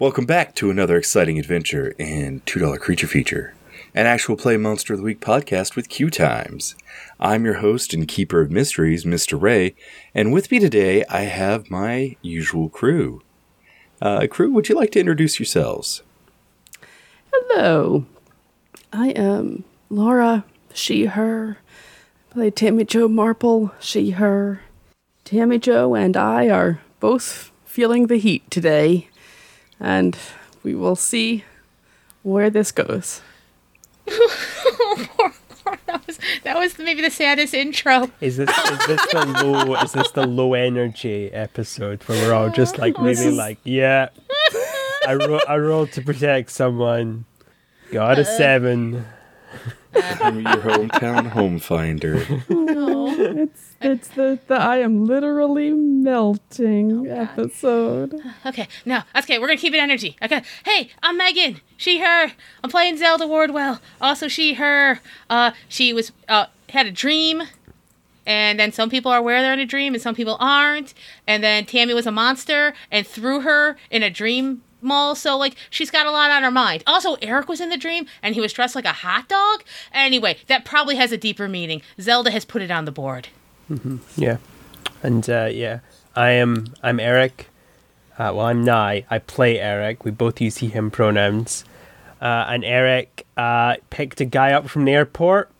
Welcome back to another exciting adventure in $2 Creature Feature, an actual play Monster of the Week podcast with QueueTimes. I'm your host and keeper of mysteries, Mr. Ray, and with me today I have my usual crew. Uh, crew, would you like to introduce yourselves? Hello. I am Laura, she, her. Play Tammy Jo Marple, she, her. Tammy Jo and I are both feeling the heat today, and we will see where this goes. that was that was maybe the saddest intro. Is this is this the low is this the low energy episode where we're all just like really like yeah I ro- I rolled to protect someone got a uh, seven I'm your hometown home finder. No. It's it's the, the I am literally melting episode. Okay, no, that's okay, we're gonna keep it energy. Okay, hey, I'm Meghan. She, her. I'm playing Zelda Wardwell. Also, she, her. Uh, she was uh had a dream, and then some people are aware they're in a dream, and some people aren't. And then Tammy was a monster and threw her in a dream mall. So like, she's got a lot on her mind. Also, Eric was in the dream, and he was dressed like a hot dog. Anyway, that probably has a deeper meaning. Zelda has put it on the board. yeah and uh, yeah I am I'm Eric uh, well I'm Nye I play Eric we both use he him pronouns uh, and Eric uh, picked a guy up from the airport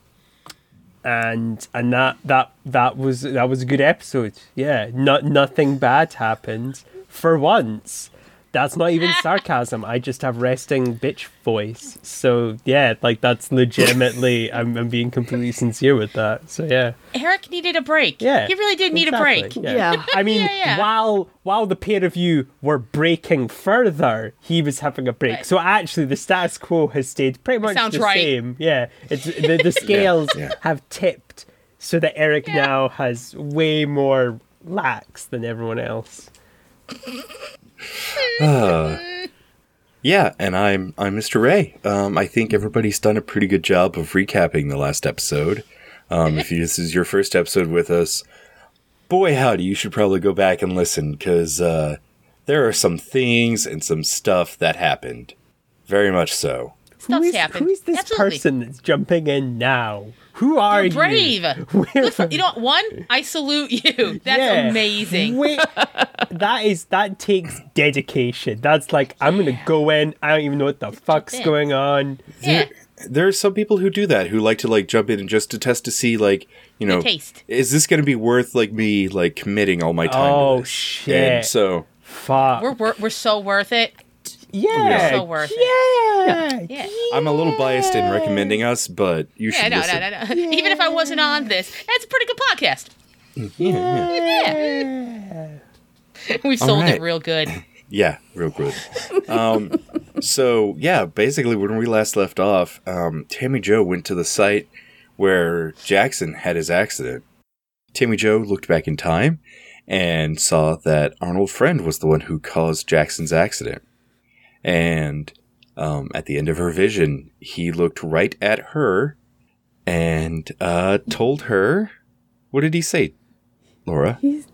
and and that that that was that was a good episode yeah not nothing bad happened for once that's not even sarcasm i just have resting bitch voice so yeah like that's legitimately i'm, I'm being completely sincere with that so yeah Eric needed a break. yeah he really did need a break. exactly, Yeah. i mean Yeah, yeah. while while the pair of you were breaking further he was having a break Right. so actually the status quo has stayed pretty much the right. same yeah it's the, the scales yeah. have tipped so that eric now has way more lax than everyone else Yeah, and I'm I'm Mr. Ray. Um, I think everybody's done a pretty good job of recapping the last episode. Um, if this is your first episode with us, boy howdy, you should probably go back and listen because uh, there are some things and some stuff that happened. Very much so. Stuff's who is, happened. who is this Absolutely. person that's jumping in now who are You're you brave. Where- you know what? One, I salute you. That's Yeah. amazing. Wait, that is that takes dedication. That's like I'm gonna go in. I don't even know what the fuck's in. going on. Yeah. There are some people who do that who like to like jump in and just to test to see like you know taste. is this going to be worth like me like committing all my time? Oh, to this? shit. And so Fuck. We're, we're we're so worth it. Yeah. so worth it. yeah. Yeah. I'm a little biased in recommending us, but you Yeah, should no, listen. no, no, no. Even if I wasn't on this, it's a pretty good podcast. Yeah, yeah. We've sold right. it real good. Yeah, real good. um, so yeah, basically when we last left off, um, Tammy Jo went to the site where Jackson had his accident. Tammy Jo looked back in time and saw that Arnold Friend was the one who caused Jackson's accident. And um, at the end of her vision, he looked right at her and uh, told her, "What did he say, Laura?" He's,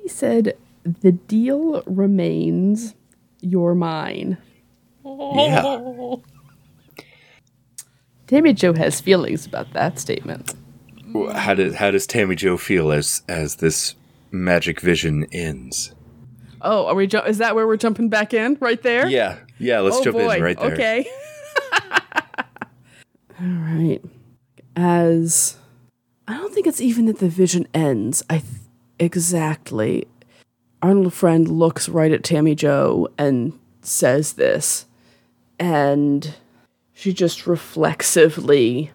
he said, The deal remains you're mine. Yeah. Tammy Jo has feelings about that statement. How does how does Tammy Jo feel as as this magic vision ends? Oh, are we? Ju- is that where we're jumping back in? Right there? Yeah, yeah. Let's oh jump boy. in right there. Okay. All right. As I don't think it's even that the vision ends. I th- exactly. Arnold Friend looks right at Tammy Jo and says this, and she just reflexively,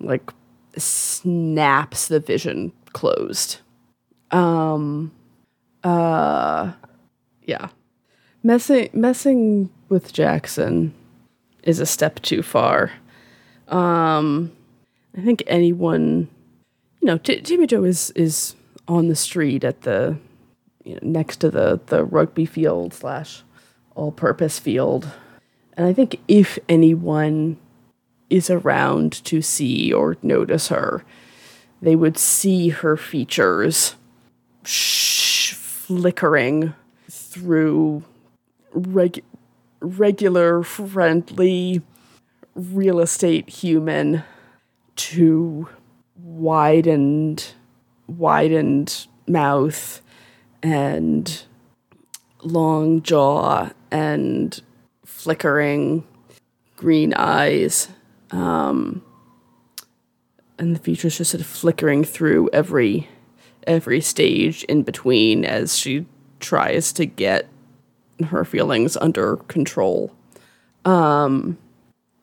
like, snaps the vision closed. Um. Uh. Yeah messing messing with Jackson is a step too far. Um, I think anyone, you know, T- Timmy Joe is is on the street at the you know, next to the the rugby field slash all purpose field, and I think if anyone is around to see or notice her, they would see her features sh- flickering through reg- regular, friendly real estate human to widened, widened mouth and long jaw and flickering green eyes. Um, and the features just sort of flickering through every every stage in between as she tries to get her feelings under control. Um,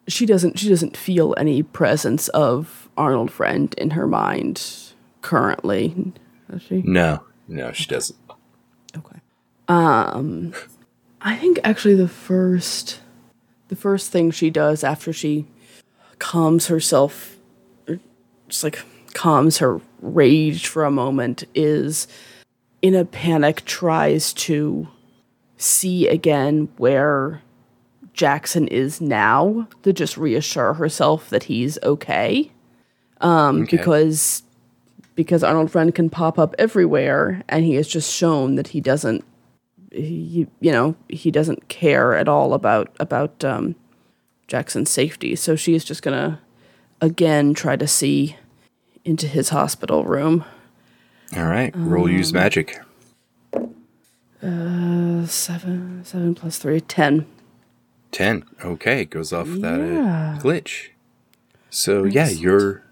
she doesn't she doesn't feel any presence of Arnold Friend in her mind currently. Does she? No, no, she doesn't. Okay. Um, I think actually the first, the first thing she does after she calms herself, or just like calms her rage for a moment, is in a panic tries to see again where Jackson is now to just reassure herself that he's okay. Um, Okay. because because Arnold Friend can pop up everywhere, and he has just shown that he doesn't, he, you know, he doesn't care at all about about um, Jackson's safety. So she is just gonna again try to see into his hospital room. All right, roll use magic. Uh, seven, seven plus three, ten. 10. Okay, goes off that uh, glitch. So, yeah, your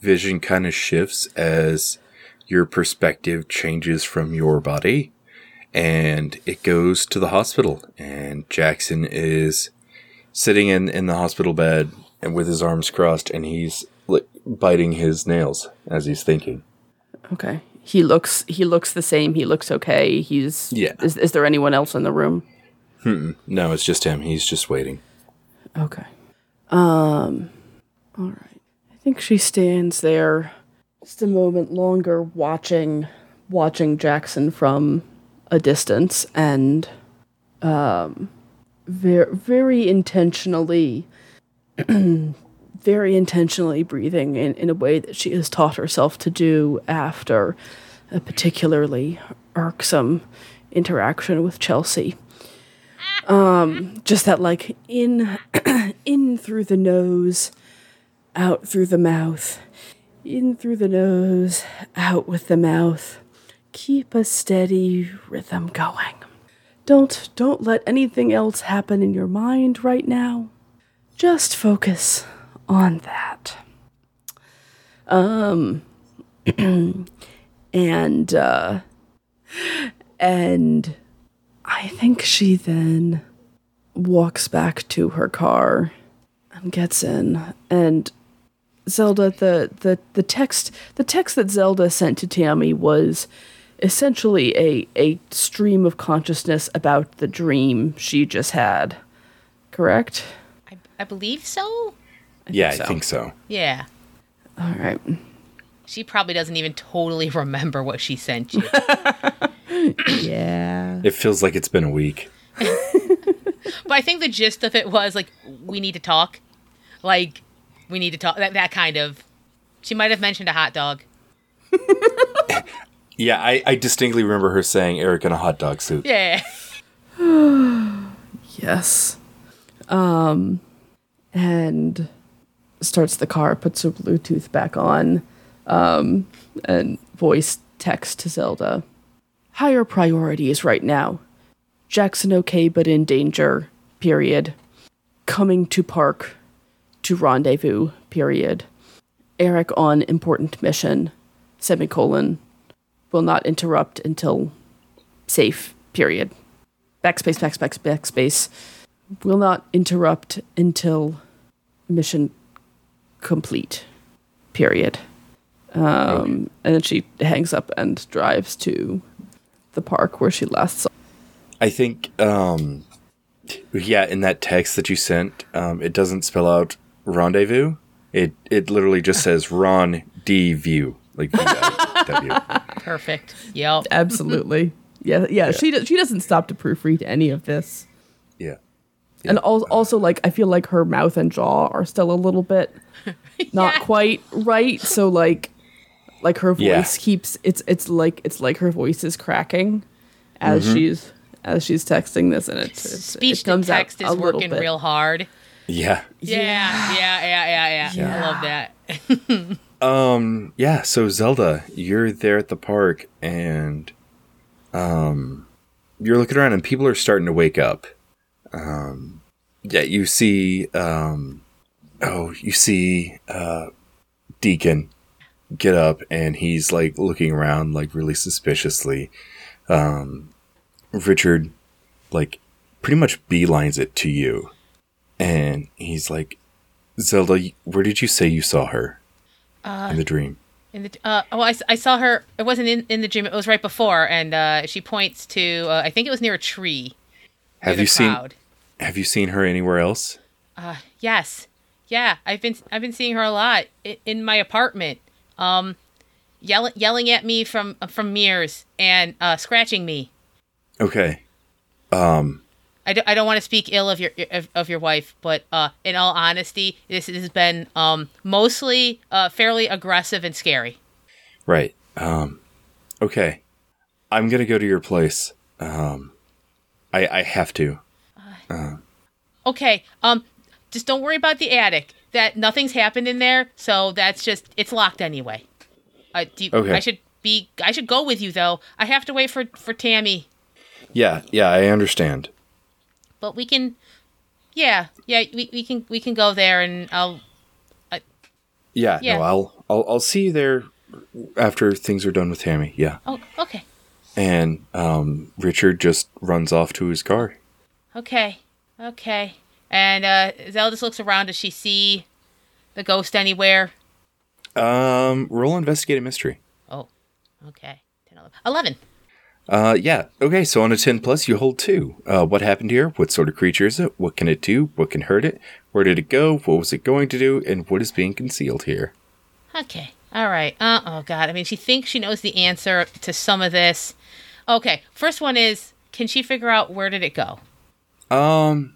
vision kind of shifts as your perspective changes from your body and it goes to the hospital. And Jackson is sitting in, in the hospital bed and with his arms crossed and he's like biting his nails as he's thinking. Okay. He looks he looks the same. He looks okay. He's Yeah. Is is there anyone else in the room? No, it's just him. He's just waiting. Okay. Um all right. I think she stands there just a moment longer watching watching Jackson from a distance and um very very intentionally very intentionally breathing in, in a way that she has taught herself to do after a particularly irksome interaction with Chelsea. Um, just that like in in through the nose, out through the mouth, in through the nose, out with the mouth. Keep a steady rhythm going. Don't don't let anything else happen in your mind right now. Just focus on that. Um and uh and I think she then walks back to her car and gets in and Zelda the the the text the text that Zelda sent to Tammy was essentially a a stream of consciousness about the dream she just had. Correct? I, I believe so. Yeah, so. I think so. Yeah. All right. She probably doesn't even totally remember what she sent you. Yeah. It feels like it's been a week. but I think the gist of it was like, we need to talk. Like, we need to talk. That, that kind of. She might have mentioned a hot dog. Yeah, I, I distinctly remember her saying Eric in a hot dog suit. Yeah. Yes. Um and starts the car, puts her Bluetooth back on, um, and voice text to Zelda. Higher priorities right now. Jackson okay but in danger, period. Coming to park to rendezvous, period. Eric on important mission, semicolon. Will not interrupt until safe, period. Backspace, backspace, backspace will not interrupt until mission complete. Period. Um, and then she hangs up and drives to the park where she last saw. I think, um, yeah, in that text that you sent, um, it doesn't spell out rendezvous. It it literally just says Ron D view, like V-I-W. Perfect. Yep. Absolutely. yeah, yeah. She does, she doesn't stop to proofread any of this. Yeah. And al- also, like, I feel like her mouth and jaw are still a little bit not Yeah. quite right. So, like, like her voice Yeah. keeps it's it's like it's like her voice is cracking as she's as she's texting this, and it's, it's Speech it to comes text out is a little working bit. real hard. Yeah. Yeah, yeah, yeah, yeah, yeah. I love that. Um, yeah, so Zelda, you're there at the park and um you're looking around and people are starting to wake up. Um yeah, you see um oh, you see uh Deacon get up and he's like looking around like really suspiciously. Um Richard like pretty much beelines it to you. And he's like Zelda, where did you say you saw her? in the dream. In the, uh, oh, I saw her. It wasn't in, in the gym. It was right before, and uh, she points to. Uh, I think it was near a tree. Have you seen. Have you seen her anywhere else? Uh, yes, yeah. I've been I've been seeing her a lot in, in my apartment. Um, yelling yelling at me from from mirrors and uh, scratching me. Okay. Um I, do, I don't want to speak ill of your of, of your wife, but uh, in all honesty, this has been um, mostly uh, fairly aggressive and scary. right. Um okay. I'm going to go to your place. Um I I have to. Okay, um, just don't worry about the attic. That nothing's happened in there, so that's just it's locked anyway. Uh, you, Okay. I should be I should go with you though. I have to wait for for Tammy, Yeah, yeah, I understand. but we can. Yeah, yeah, we, we can we can go there and I'll Yeah, Yeah. no, I'll I'll I'll see you there after things are done with Tammy. Yeah. oh okay And um Richard just runs off to his car. okay okay and uh Zelda just looks around. Does she see the ghost anywhere? Um roll investigate a mystery. Oh, okay. 10, 11. 11. Uh, yeah. Okay, so on a 10 plus, you hold two. Uh, what happened here? What sort of creature is it? What can it do? What can hurt it? Where did it go? What was it going to do? And what is being concealed here? Okay. All right. Uh, oh, God. I mean, she thinks she knows the answer to some of this. Okay. First one is can she figure out where did it go? Um,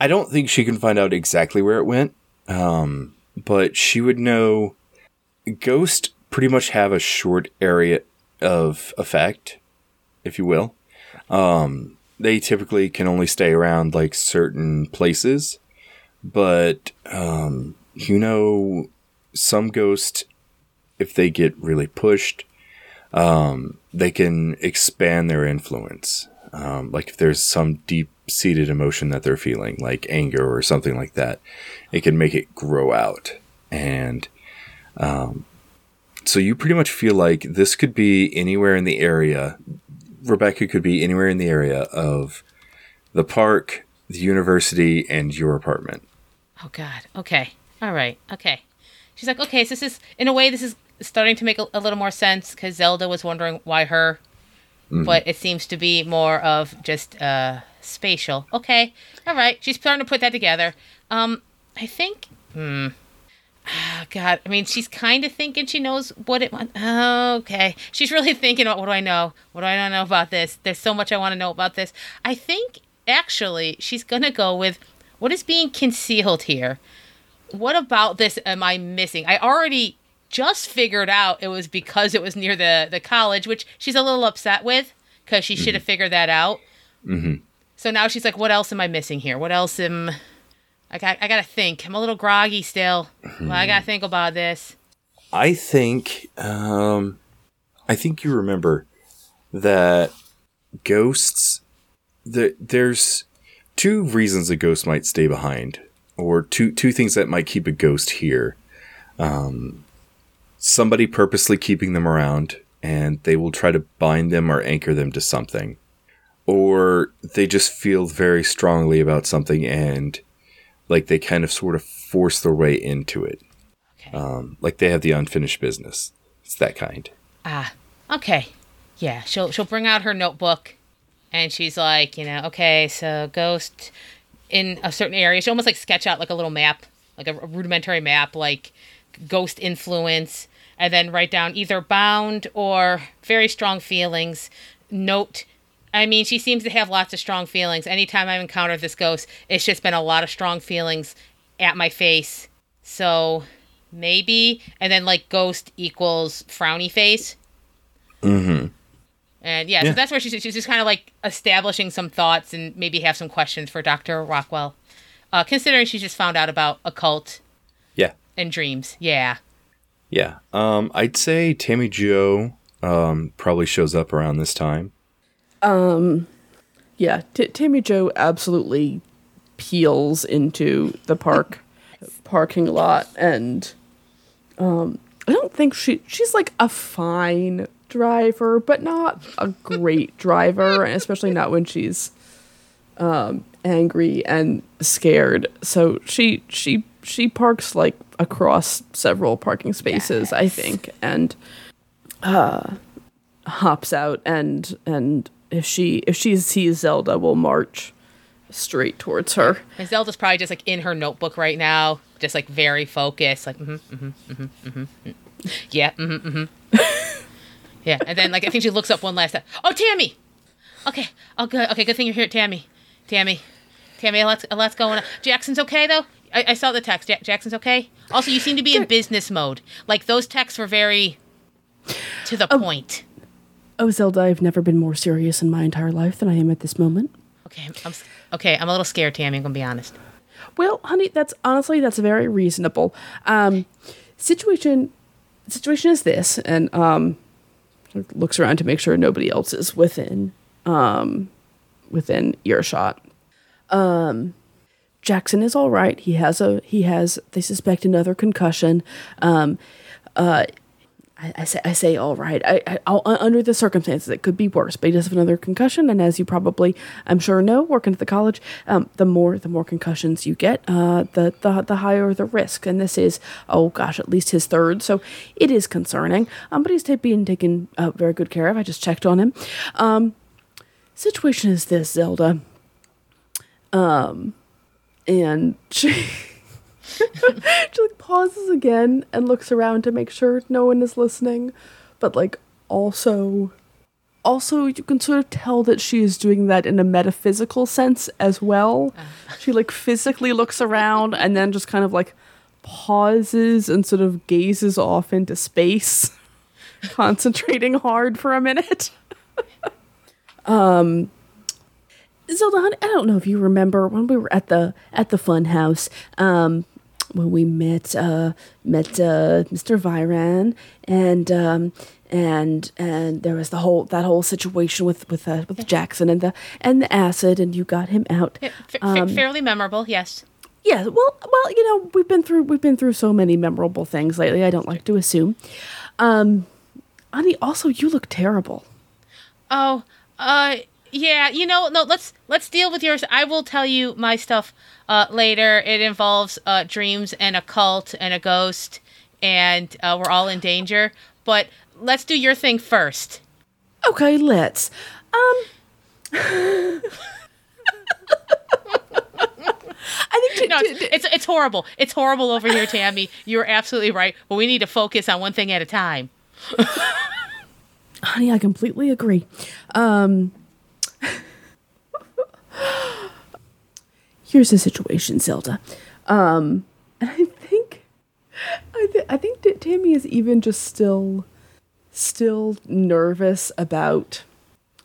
I don't think she can find out exactly where it went. Um, but she would know. Ghost pretty much have a short area of effect, if you will. Um, they typically can only stay around like certain places, but um, you know, some ghosts, if they get really pushed, um, they can expand their influence. Um, like if there's some deep seated emotion that they're feeling, like anger or something like that, it can make it grow out. And um, so you pretty much feel like this could be anywhere in the area. Rebecca could be anywhere in the area of the park, the university, and your apartment. Oh, God. Okay. All right. Okay. She's like, okay, so this is, in a way, this is starting to make a, a little more sense because Zelda was wondering why her, but it seems to be more of just uh, spatial. Okay. All right. She's starting to put that together. Um, I think, hmm. Oh, God, I mean, she's kind of thinking she knows what it wants. Okay. She's really thinking about what do I know? What do I not know about this? There's so much I want to know about this. I think, actually, she's going to go with what is being concealed here? What about this am I missing? I already just figured out it was because it was near the, the college, which she's a little upset with because she should have figured that out. Mhm. So now she's like, what else am I missing here? What else am. I got, I gotta think. I'm a little groggy still. Well, I gotta think about this. I think um I think you remember that ghosts the, there's two reasons a ghost might stay behind or two two things that might keep a ghost here. Um somebody purposely keeping them around and they will try to bind them or anchor them to something. Or they just feel very strongly about something and like they kind of sort of force their way into it. Okay. Um, like they have the unfinished business. It's that kind. Ah, okay. Yeah, she'll she'll bring out her notebook, and she's like, you know, okay, so ghost in a certain area. She almost like sketch out like a little map, like a, a rudimentary map, like ghost influence, and then write down either bound or very strong feelings. Note. I mean, she seems to have lots of strong feelings. Anytime I've encountered this ghost, it's just been a lot of strong feelings at my face. So maybe, and then like ghost equals frowny face. Mm-hmm. And yeah, Yeah. so that's where she's she's just kind of like establishing some thoughts and maybe have some questions for Doctor Rockwell, uh, considering she just found out about occult Yeah. and dreams. Yeah. Yeah. Um, I'd say Tammy Jo um, probably shows up around this time. Yeah, T- Tammy Jo absolutely peels into the park parking lot, and um, I don't think she she's like a fine driver, but not a great driver, and especially not when she's um, angry and scared. So she she she parks like across several parking spaces, I think, and uh, hops out and and if she if she sees Zelda, will march straight towards her. And Zelda's probably just like in her notebook right now, just like very focused, like mm-hmm, mm-hmm, mm-hmm, mm-hmm. Yeah, mm-hmm, mm-hmm. yeah. And then like I think she looks up one last time. Oh, Tammy. Okay. Oh, good. Okay, good thing you're here, Tammy. Tammy. Tammy, a lot's, a lot's going on. Jackson's okay though. I, I saw the text. Ja- Jackson's okay. Also, you seem to be in business mode. Like those texts were very to the point. Oh, Zelda, I've never been more serious in my entire life than I am at this moment. Okay, I'm okay. I'm a little scared, Tammy. I'm gonna be honest. Well, honey, that's honestly that's very reasonable. Um, situation situation is this, and um, looks around to make sure nobody else is within um, within earshot. Um, Jackson is all right. He has a he has they suspect another concussion. Um, uh, I, I say I say all right. I, I I'll, under the circumstances, it could be worse. But he does have another concussion, and as you probably, I'm sure, know, working at the college, um, the more the more concussions you get, uh, the the the higher the risk. And this is, oh gosh, at least his third, so it is concerning. Um, but he's ta- being taken uh, very good care of. I just checked on him. Um, situation is this, Zelda. Um, and she. she like pauses again and looks around to make sure no one is listening but like also also you can sort of tell that she is doing that in a metaphysical sense as well. She like physically looks around and then just kind of like pauses and sort of gazes off into space concentrating hard for a minute. Um Zelda, I don't know if you remember when we were at the at the fun house, um, when we met uh, met uh, Mr. Viran, and um, and and there was the whole that whole situation with with uh, with Jackson and the and the acid, and you got him out. Fa- fa- fairly memorable, yes. Yeah, well, well, you know, we've been through we've been through so many memorable things lately. I don't like to assume. Um, honey, also you look terrible. Oh, uh, yeah. You know, no. Let's let's deal with yours. I will tell you my stuff uh, later. It involves uh, dreams and a cult and a ghost, and uh, we're all in danger. But let's do your thing first. Okay, let's. Um. I think to, No, to- it's it's horrible. It's horrible over here, Tammy. You're absolutely right. But we need to focus on one thing at a time. honey, I completely agree. Um, here's the situation, Zelda. Um, and I think, I, th- I think that Tammy is even just still, still nervous about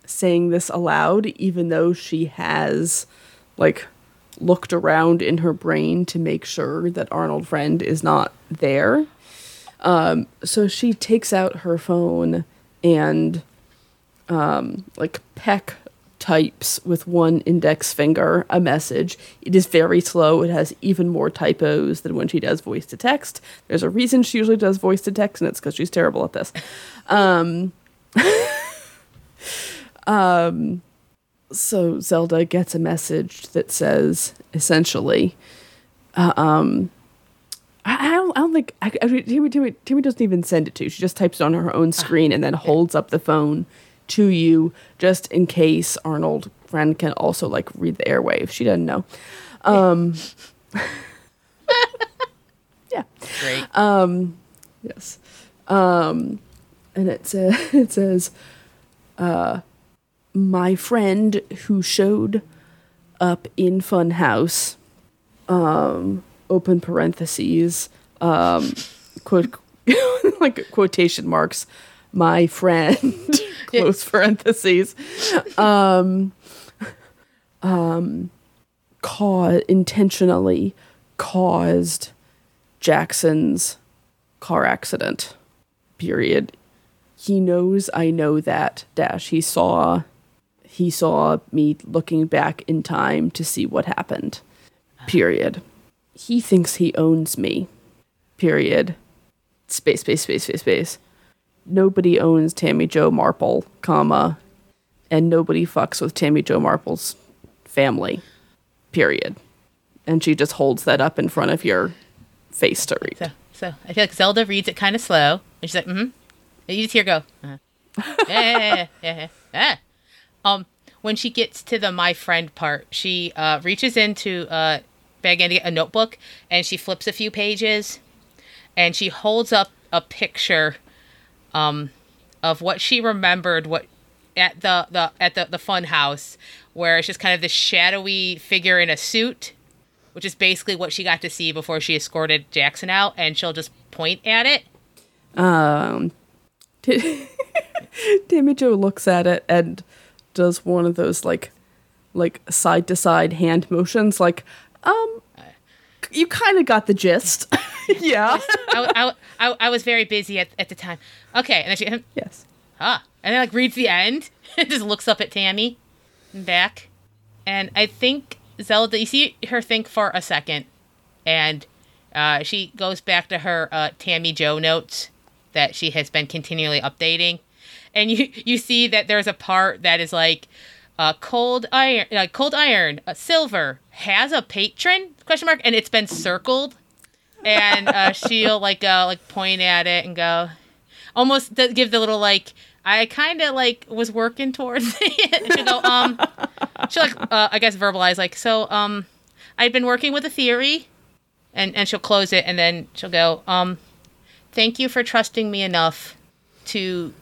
saying this aloud, even though she has, like, looked around in her brain to make sure that Arnold Friend is not there. Um, so she takes out her phone and um, like peck types with one index finger a message. It is very slow. It has even more typos than when she does voice to text. There's a reason she usually does voice to text, and it's because she's terrible at this. Um, um, so Zelda gets a message that says essentially, uh, um, I, I don't, I don't think I, I, Timmy, Timmy, Timmy doesn't even send it to. She just types it on her own screen and then holds up the phone to you just in case Arnold friend can also like read the airwaves. She doesn't know. Um, yeah. Great. Um, yes. Um, and it says, it says, uh, my friend who showed up in Funhouse, um, open parentheses, um, quote, like quotation marks, my friend. close parentheses. Um, um, cause intentionally caused Jackson's car accident. Period. He knows I know that. Dash. He saw he saw me looking back in time to see what happened. Period. He thinks he owns me. Period. Space, space, space, space, space. Nobody owns Tammy Jo Marple, comma, and nobody fucks with Tammy Jo Marple's family. Period. And she just holds that up in front of your face to read. So, so I feel like Zelda reads it kind of slow, and she's like, "Mm-hmm." You just hear go, uh-huh. yeah, yeah, yeah, yeah. Um, when she gets to the my friend part, she uh, reaches into uh, bag and a notebook, and she flips a few pages, and she holds up a picture, um, of what she remembered what at the the at the the fun house where it's just kind of this shadowy figure in a suit which is basically what she got to see before she escorted Jackson out, and she'll just point at it. Um, Tammy Jo looks at it and does one of those like, like side to side hand motions, like, um, you kind of got the gist. yeah. I, I, I, I was very busy at, at the time. Okay, and then she, yes. ah, and then like reads the end, and just looks up at Tammy and back, and I think Zelda, you see her think for a second, and uh, she goes back to her uh, Tammy Jo notes that she has been continually updating, and you you see that there's a part that is like uh, cold iron, uh, cold iron, uh, silver has a patron question mark, and it's been circled, and uh, she'll like uh, like point at it and go, almost give the little like. I kind of like was working towards it. she'll go, um, she'll like, uh, I guess verbalize like, so, um, I've been working with a theory, and and she'll close it, and then she'll go, um, thank you for trusting me enough to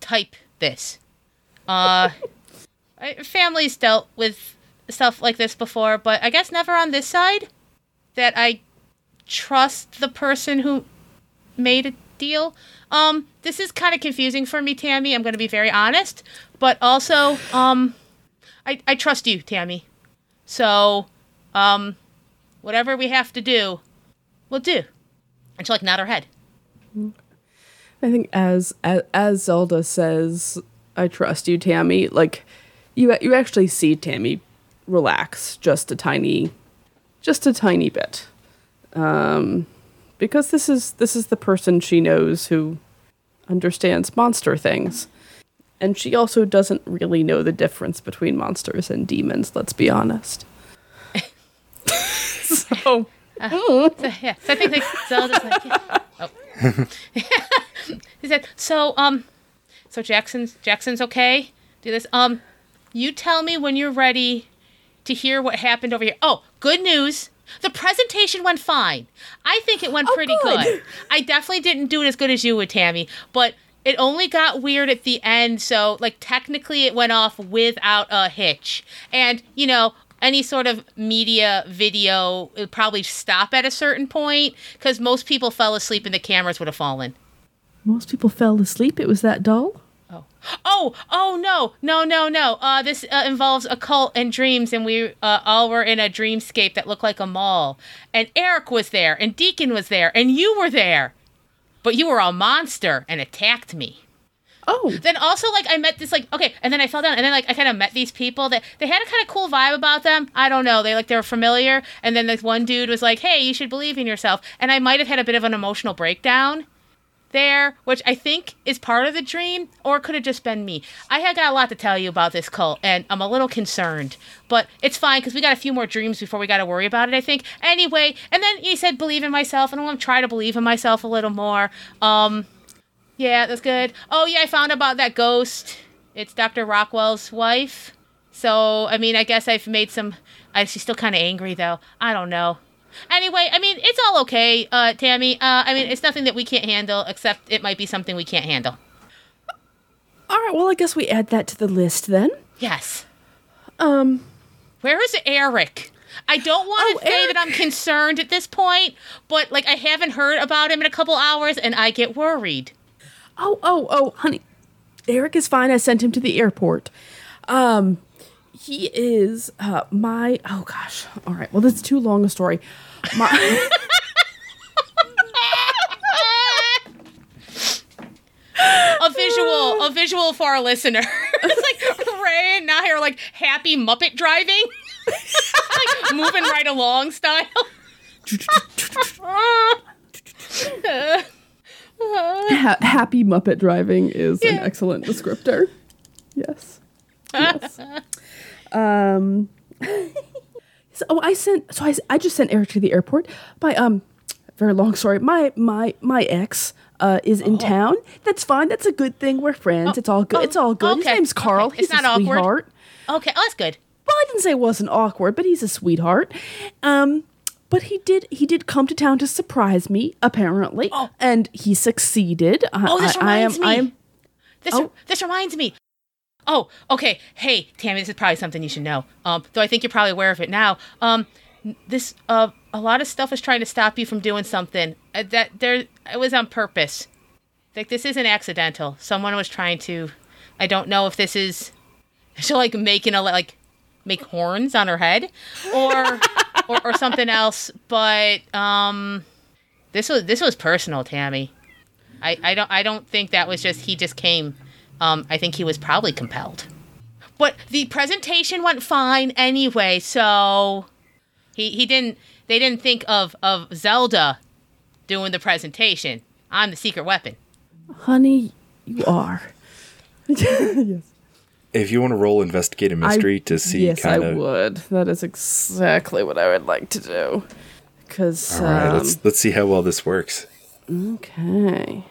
type this. Uh, families dealt with stuff like this before, but I guess never on this side. That I trust the person who made a deal. Um, this is kind of confusing for me, Tammy. I'm going to be very honest, but also, um, I, I trust you, Tammy. So, um, whatever we have to do, we'll do. And she'll like nod her head. I think as, as as Zelda says, "I trust you, Tammy." Like you you actually see Tammy relax just a tiny, just a tiny bit, um, because this is this is the person she knows who understands monster things, and she also doesn't really know the difference between monsters and demons. Let's be honest. so. So, yeah, so I think like Zelda's like, yeah. oh. he said, so um, so Jackson's Jackson's okay. Do this. Um, you tell me when you're ready to hear what happened over here. Oh, good news. The presentation went fine. I think it went Oh, pretty good. good. I definitely didn't do it as good as you would, Tammy, but it only got weird at the end, so like technically it went off without a hitch. And, you know, any sort of media video would probably stop at a certain point because most people fell asleep and the cameras would have fallen. Most people fell asleep. It was that dull. Oh, oh oh no, no, no, no. Uh, this uh, involves occult and dreams, and we uh, all were in a dreamscape that looked like a mall. And Eric was there, and Deacon was there, and you were there. But you were a monster and attacked me. Oh, Then also, like, I met this, like, okay, and then I fell down, and then, like, I kind of met these people that they had a kind of cool vibe about them. I don't know. They, like, they were familiar. And then this one dude was like, hey, you should believe in yourself. And I might have had a bit of an emotional breakdown there, which I think is part of the dream, or could have just been me. I had got a lot to tell you about this cult, and I'm a little concerned, but it's fine because we got a few more dreams before we got to worry about it. I think. Anyway, and then he said, "Believe in myself," and I'm gonna try to believe in myself a little more. Um, yeah, that's good. Oh yeah, I found about that ghost. It's Dr. Rockwell's wife. So I mean, I guess I've made some. I, she's still kind of angry though. I don't know. Anyway, I mean, it's all okay, uh, Tammy. Uh, I mean, it's nothing that we can't handle, except it might be something we can't handle. all right. Well, I guess we add that to the list then. Yes. Um, Where is Eric? I don't want Oh, to say Eric. that I'm concerned at this point, but like I haven't heard about him in a couple hours, and I get worried. oh, oh, oh, honey. Eric is fine. I sent him to the airport. Um, he is uh, my. Oh gosh. All right. Well, that's too long a story. My. a visual, a visual for our listener. it's like Ray and Nye are like happy Muppet driving, like moving right along style. ha- happy Muppet driving is an excellent descriptor. Yes. Yes. um. So oh, I sent. So I, I just sent Eric to the airport. My um, very long story. My my my ex uh is in town. That's fine. That's a good thing. We're friends. it's all good. oh, it's all good. His name's Carl. okay. He's It's a not awkward. sweetheart. Okay, oh, that's good. Well, I didn't say it wasn't awkward, but he's a sweetheart. Um, but he did he did come to town to surprise me, apparently, Oh. and he succeeded. I- Oh, this I, I am reminds me. I am This Oh. this reminds me. Oh, okay. Hey, Tammy, this is probably something you should know. Um, though I think you're probably aware of it now. Um, this uh, a lot of stuff is trying to stop you from doing something uh, that there. It was on purpose. Like this isn't accidental. Someone was trying to. I don't know if this is. She'll like making a like make horns on her head, or or, or something else. But um, this was this was personal, Tammy. I, I don't I don't think that was just he just came. Um, I think he was probably compelled. But the presentation went fine anyway, so he he didn't they didn't think of of Zelda doing the presentation. I'm the secret weapon. honey, you are. yes. If you want to roll investigate a mystery I- to see yes, kind I would. That is exactly what I would like to do. Because All right, um, let's let's see how well this works. okay,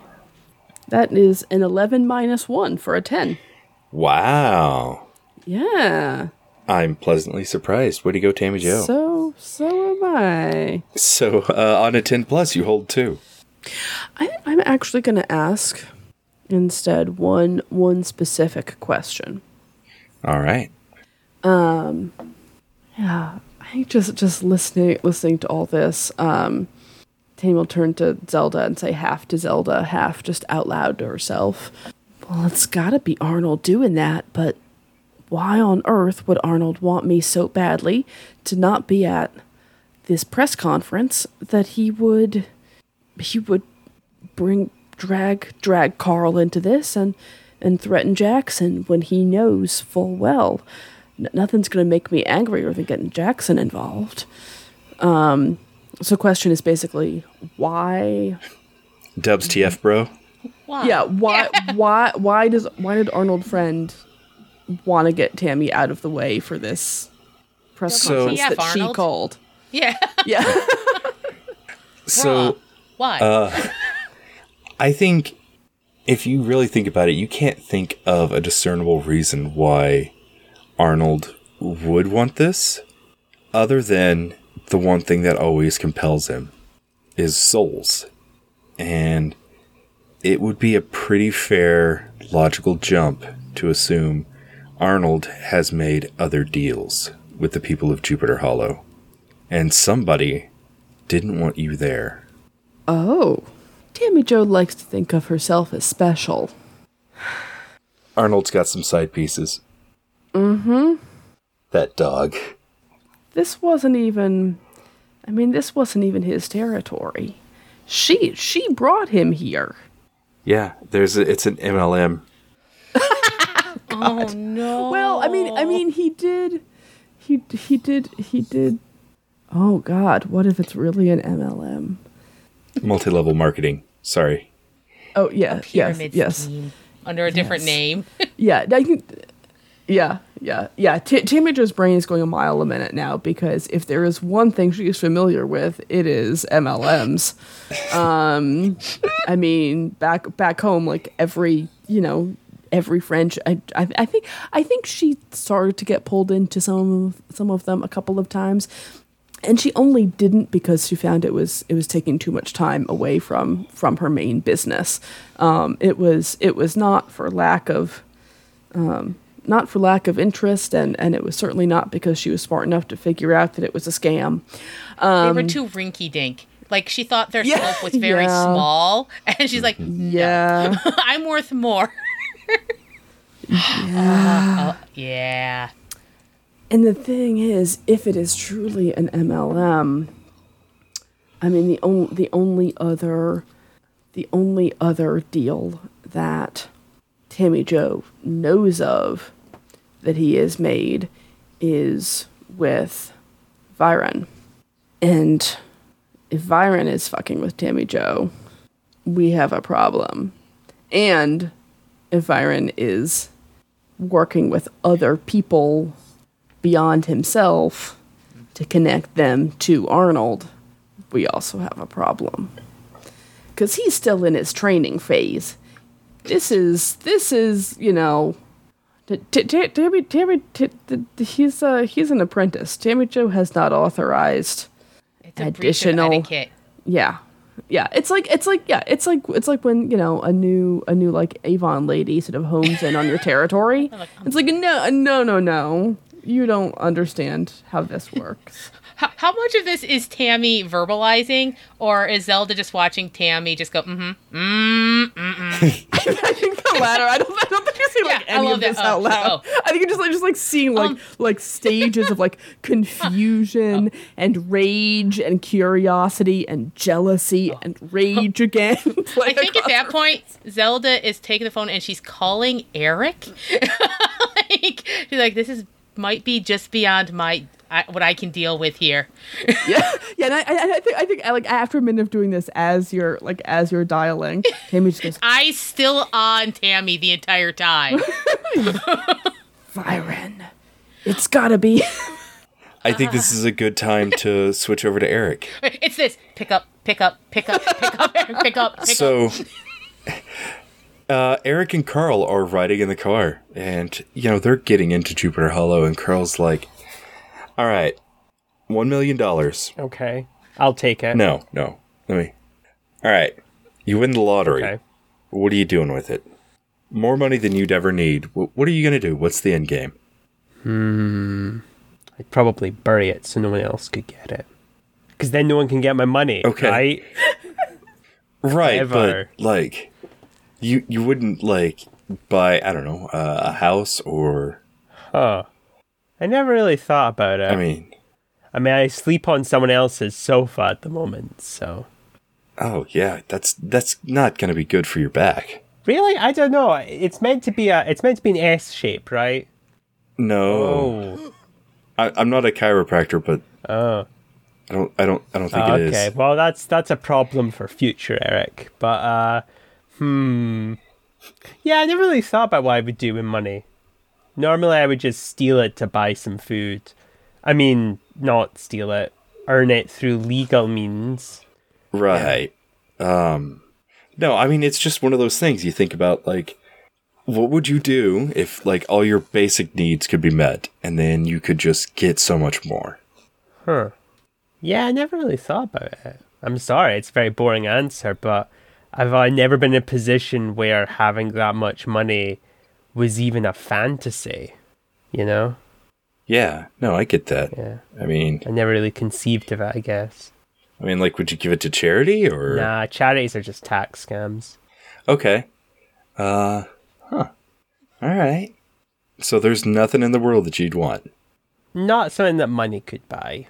that is an eleven minus one for a ten. Wow, Yeah. I'm pleasantly surprised. Way to go, Tammy Jo. So, So so am I. uh, on a ten plus, you hold two. I I'm actually going to ask instead one one specific question. All right. Um, yeah, I think just just listening listening to all this, um, Tammy will turn to Zelda and say half to Zelda, half just out loud to herself. Well, it's gotta be Arnold doing that, but why on earth would Arnold want me so badly to not be at this press conference that he would he would bring drag drag Carl into this and and threaten Jackson when he knows full well n- nothing's going to make me angrier than getting Jackson involved. Um, so question is basically why? Dubs TF, bro. Wow. Yeah, why? Why? Why does why did Arnold Friend want to get Tammy out of the way for this press So- conference TF, that she Arnold. called? Yeah. Yeah. So Why? Uh, I think if you really think about it, you can't think of a discernible reason why Arnold would want this other than the one thing that always compels him is souls. And it would be a pretty fair logical jump to assume Arnold has made other deals with the people of Jupiter Hollow. And somebody didn't want you there. oh, Tammy Jo likes to think of herself as special. Arnold's got some side pieces. Mm-hmm. That dog. This wasn't even. I mean, this wasn't even his territory. She she brought him here. Yeah, there's a, it's an MLM. oh no. Well, I mean, I mean, he did, he he did, he did. Oh God, what if it's really an MLM? Multi-level marketing. Sorry. Oh yeah, yes, pyramid yes, scheme under a different name. yeah. I can, yeah, yeah, yeah. T- Tammy Jo's brain is going a mile a minute now because if there is one thing she is familiar with, it is MLMs. Um, I mean, back back home, like every you know every French. I, I I think I think she started to get pulled into some of some of them a couple of times. And she only didn't because she found it was it was taking too much time away from from her main business. Um, it was it was not for lack of not for lack of interest, and, and it was certainly not because she was smart enough to figure out that it was a scam. they were too rinky dink. Like she thought their Um, Yeah, scope was very yeah. small, and she's like, Yeah. "I'm worth more." Oh, yeah. And the thing is, if it is truly an MLM, I mean the only the only other the only other deal that Tammy Jo knows of that he has made is with Viren. And if Viren is fucking with Tammy Jo, we have a problem. And if Viren is working with other people beyond himself to connect them to Arnold, we also have a problem. Because he's still in his training phase. This is, this is, you know, Tammy, Tammy, he's uh, he's an apprentice. Tammy Jo has not authorized. Additional-. Yeah, yeah. It's like it's like yeah. It's like it's like when you know a new a new like Avon lady sort of homes in on your territory. It's like no no no no. You don't understand how this works. How, how much of this is Tammy verbalizing, or is Zelda just watching Tammy just go, mm-hmm, mm, mm, I think the latter. I don't. I don't think you see like Yeah, any of this that. out Oh, loud. oh. I think you're just like just like seeing like Um. like stages of like confusion and rage and curiosity and jealousy and rage again. I think at that point, Zelda is taking the phone and she's calling Eric. like, she's like, "This is might be just beyond my I, what I can deal with here." yeah, yeah. And I, I, I think I think like after a minute of doing this, as you're like as you're dialing, Tammy just goes, I still on Tammy the entire time. "Viren, it's gotta be." I think this is a good time to switch over to Eric. it's this: pick up, pick up, pick up, pick up, pick up, pick up. So, uh, Eric and Carl are riding in the car, and you know they're getting into Jupiter Hollow, and Carl's like, "All right, one million dollars. Okay. I'll take it. No, no, let me. All right, you win the lottery. Okay. What are you doing with it? More money than you'd ever need. Wh- What are you gonna do? What's the end game? Hmm. I'd probably bury it so no one else could get it. Because then no one can get my money. Okay. Right? Right, Clever. but like, you you wouldn't like buy I don't know uh, a house or Huh. I never really thought about it. I mean I mean, I sleep on someone else's sofa at the moment, so. oh yeah that's that's not gonna be good for your back. Really? I don't know. It's meant to be a. It's meant to be an S shape, right? No, Oh. I, I'm not a chiropractor, but Oh. I don't I don't I don't think it is. Okay. Well, that's that's a problem for future Eric. But uh, hmm. Yeah, I never really thought about what I would do with money. Normally, I would just steal it to buy some food. I mean, not steal it, earn it through legal means. Right. Um no, I mean it's just one of those things you think about like what would you do if like all your basic needs could be met and then you could just get so much more? Huh. Yeah, I never really thought about it. I'm sorry, it's a very boring answer, but I've uh, never been in a position where having that much money was even a fantasy. You know? Yeah, no, I get that. Yeah. I mean, I never really conceived of it, I guess. I mean like would you give it to charity or Nah, charities are just tax scams. Okay. Uh huh. All right. So there's nothing in the world that you'd want. Not something that money could buy.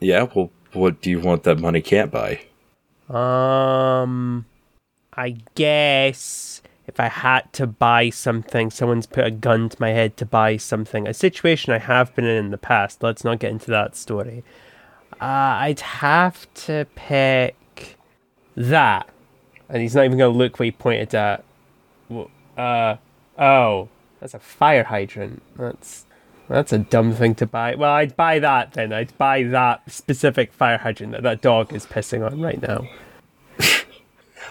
Yeah, well what do you want that money can't buy? Um, I guess if I had to buy something, someone's put a gun to my head to buy something. A situation I have been in in the past. Let's not get into that story. Uh, I'd have to pick that, and he's not even gonna look where he pointed at. Uh, oh, that's a fire hydrant. That's that's a dumb thing to buy. Well, I'd buy that then. I'd buy that specific fire hydrant that that dog is pissing on right now.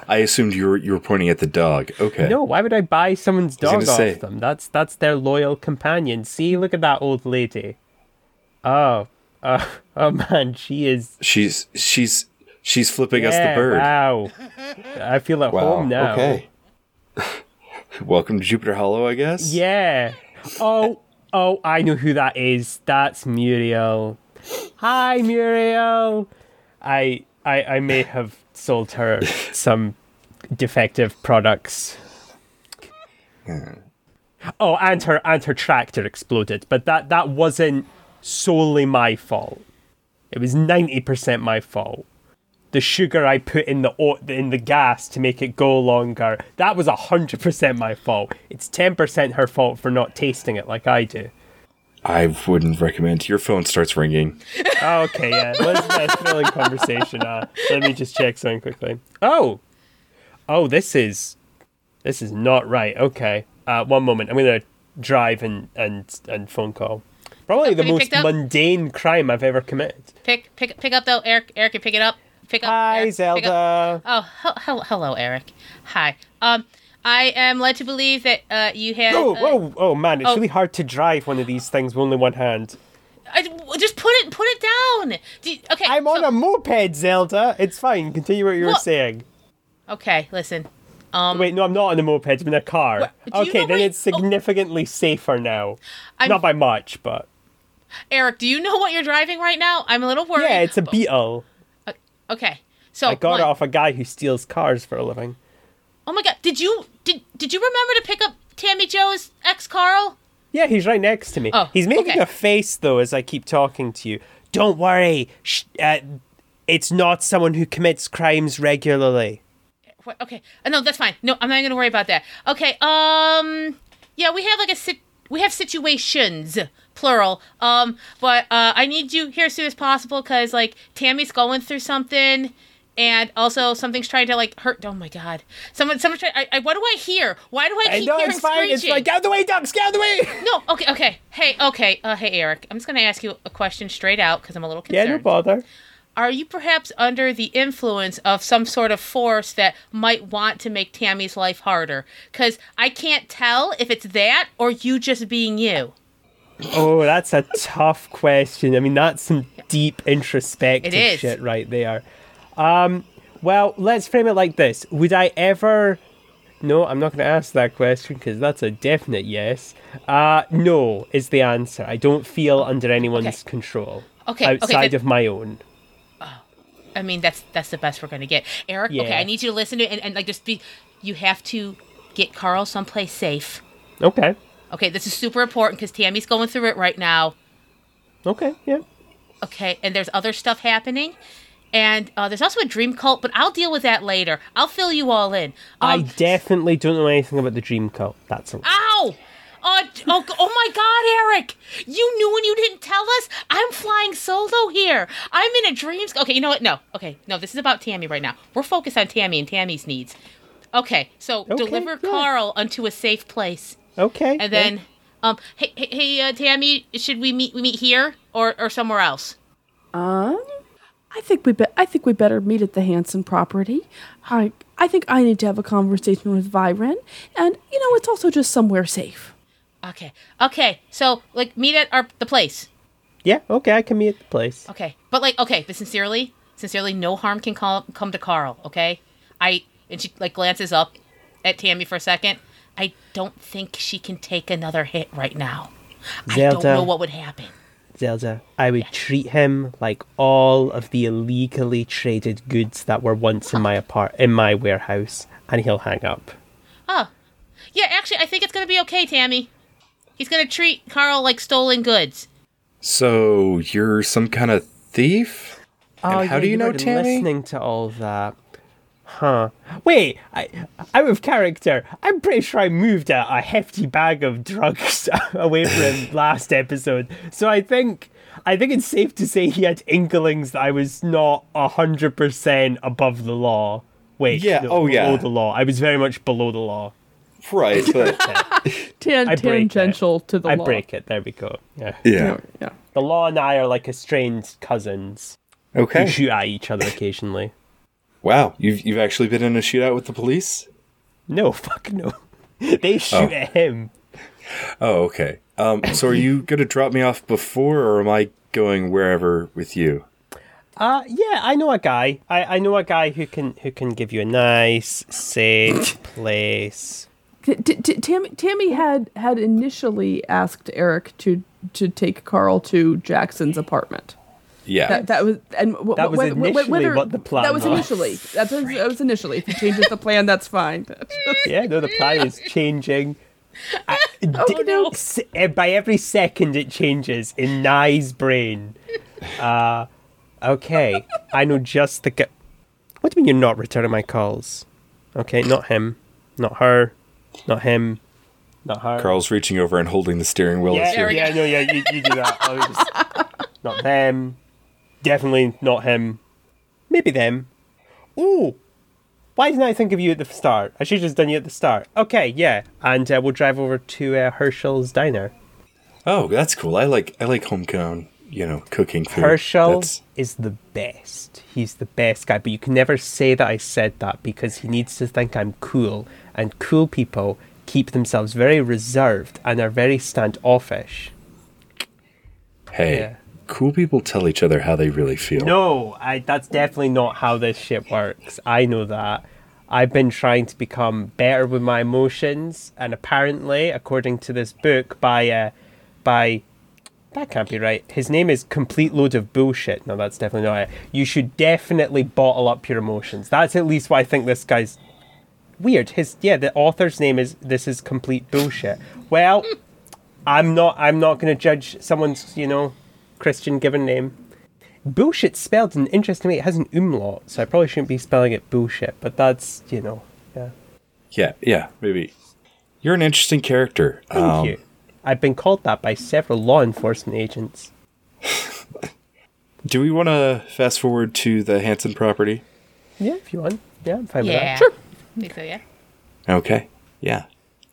I assumed you were you were pointing at the dog. Okay. No, why would I buy someone's dog off say. them? That's that's their loyal companion. See, look at that old lady. Oh, uh, oh man, she is. She's she's she's flipping us the bird. Wow, I feel at home now. Okay. Welcome to Jupiter Hollow, I guess. Yeah. Oh, oh, I know who that is. That's Muriel. Hi, Muriel. I, I, I may have sold her some defective products. Oh, and her and her tractor exploded, but that that wasn't solely my fault. It was ninety percent my fault. The sugar I put in the in the gas to make it go longer, that was hundred percent my fault. It's ten percent her fault for not tasting it like I do. I wouldn't recommend. Your phone starts ringing. Oh, okay, yeah. Let's have a thrilling conversation. Uh, let me just check something quickly. Oh, oh, this is this is not right. Okay, uh, one moment. I'm gonna drive and and and phone call. Probably Oh, the most mundane crime I've ever committed. Pick pick pick up though, Eric. Eric, can pick it up. Pick up. Hi, Eric, pick up. Zelda. Oh, hel- hel- hello, Eric. Hi. Um, I am led to believe that uh, you have. Oh, uh, oh, oh, man! It's oh. really hard to drive one of these things with only one hand. I, just put it put it down. Do you- okay. I'm on a moped, Zelda. It's fine. Continue what you were saying. Okay, listen. Um, Wait, no, I'm not on a moped. I'm in a car. Okay, then where- it's significantly safer now. I'm- Not by much, but Eric, do you know what you're driving right now? I'm a little worried. yeah, it's a Beetle. Okay. So I got one- it off a guy who steals cars for a living. Oh my god! Did you did did you remember to pick up Tammy Jo's ex Carl? Yeah, he's right next to me. Oh, he's making okay. a face though as I keep talking to you. Don't worry. Sh- uh, it's not someone who commits crimes regularly. What, okay. Uh, no, that's fine. No, I'm not gonna worry about that. Okay. Um. Yeah, we have like a sit. We have situations, plural. Um. But uh, I need you here as soon as possible because like Tammy's going through something. And also, something's trying to like hurt. Oh my god! Someone, someone try. I, I, what do I hear? Why do I keep I know hearing it's fine. It's screeching? fine. Get out of the way, ducks. Get out of the way. No. Okay. Okay. Hey. Okay. Uh, hey, Eric. I'm just gonna ask you a question straight out because I'm a little concerned. Yeah, no bother. Are you perhaps under the influence of some sort of force that might want to make Tammy's life harder? Because I can't tell if it's that or you just being you. Oh, that's a tough question. I mean, that's some deep introspective shit right there. Um, well, let's frame it like this: Would I ever? No, I'm not going to ask that question because that's a definite yes. Uh, no is the answer. I don't feel under anyone's Okay. control Okay, okay, outside then- of my own. I mean, that's that's the best we're gonna get, Eric. Okay, I need you to listen to it and, and like just be. You have to get Carl someplace safe. Okay. Okay, this is super important because Tammy's going through it right now. Okay. Yeah. Okay, and there's other stuff happening. And uh, there's also a dream cult, but I'll deal with that later. I'll fill you all in. I Um, definitely don't know anything about the dream cult. That's a Ow! Oh, oh, oh my God, Eric! You knew and you didn't tell us. I'm flying solo here. I'm in a dreams. Okay, you know what? No. Okay, no. This is about Tammy right now. We're focused on Tammy and Tammy's needs. Okay, so Okay, deliver yeah. Carl unto a safe place, okay. and yeah. then, um, hey, hey, hey uh, Tammy, should we meet? We meet here or or somewhere else? Um, I think we be- I think we better meet at the Hanson property. I I think I need to have a conversation with Viren, and you know it's also just somewhere safe. Okay, okay. So like meet at our the place. Yeah. Okay. I can meet at the place. Okay, but like, okay, but sincerely, sincerely, no harm can call, come to Carl. Okay, I and she like glances up at Tammy for a second. I don't think she can take another hit right now. I don't know what would happen. Zelda, I would treat him like all of the illegally traded goods that were once in my apart in my warehouse, and he'll hang up. Oh, yeah. Actually, I think it's gonna be okay, Tammy. He's gonna treat Carl like stolen goods. So you're some kind of thief? Oh, and how do you know were Tammy? Listening to all that, huh? Wait, I, out of character. I'm pretty sure I moved a, a hefty bag of drugs away from him last episode, so I think. I think it's safe to say he had inklings that I was not hundred percent above the law. Wait, Yeah, no, oh, yeah. below the law. I was very much below the law. Right, but Tan- I break it. tangential to the I law. break it. There we go. Yeah. yeah. Yeah. The law and I are like estranged cousins who Okay. shoot at each other occasionally. Wow, you've you've actually been in a shootout with the police? No, fuck no. They shoot Oh. at him. Oh, okay. Um, so are you gonna drop me off before, or am I going wherever with you? Uh yeah, I know a guy. I, I know a guy who can who can give you a nice, safe place. T- t- t- Tammy, Tammy had had initially asked Eric to to take Carl to Jackson's apartment. Yeah. That, that was and w- That was w- w- initially whether- what the plan That was was. initially. That's what, that was initially. If he changes the plan, that's fine. Yeah, no, the plan is changing. I, Okey doke. S- eh, by every second it changes in Nye's brain. Uh, okay, I know just the guy. What do you mean you're not returning my calls? Okay, not him, not her, not him, not her. Carl's reaching over and holding the steering wheel. Yeah, as There we yeah, no, yeah, you, you do that. I was just- not them. Definitely not him. Maybe them. Ooh, why didn't I think of you at the start? I should have just done you at the start. Okay, yeah, and uh, we'll drive over to uh, Herschel's diner. Oh, that's cool. I like I like homegrown, you know, cooking food. Herschel That's- is the best. He's the best guy, but you can never say that I said that because he needs to think I'm cool, and cool people keep themselves very reserved and are very standoffish. hey, Yeah. Cool people tell each other how they really feel. No, I, that's definitely not how this shit works. I know that. I've been trying to become better with my emotions, and apparently, according to this book by, uh, by, that can't be right. His name is Complete Load of Bullshit. No, that's definitely not it. You should definitely bottle up your emotions. That's at least why I think this guy's weird. His yeah, the author's name is this is complete bullshit. Well, I'm not. I'm not going to judge someone's you know Christian given name. Bullshit spelled in interesting way. It has an umlaut, so I probably shouldn't be spelling it bullshit. But that's you know, yeah. Yeah, yeah, maybe. You're an interesting character. Thank Um, you. I've been called that by several law enforcement agents. Do we want to fast forward to the Hanson property? Yeah, if you want. Yeah, I'm fine Yeah. with that. I think so, yeah. Okay. Yeah.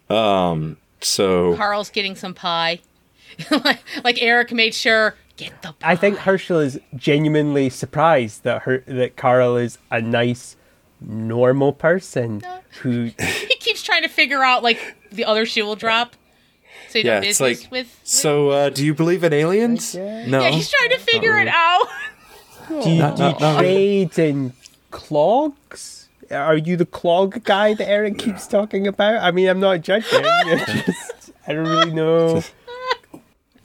Um. So Carl's getting some pie. like, like Eric made sure get the pie. I think Herschel is genuinely surprised that her that Carl is a nice, normal person who he keeps trying to figure out like the other shoe will drop. So you yeah, it's like. with. So, uh, do you believe in aliens? No. yeah, he's trying to figure it out. Do you, Not- do you not- not- trade in clogs? Are you the clog guy that Eric keeps talking about? I mean, I'm not judging. I just, I don't really know.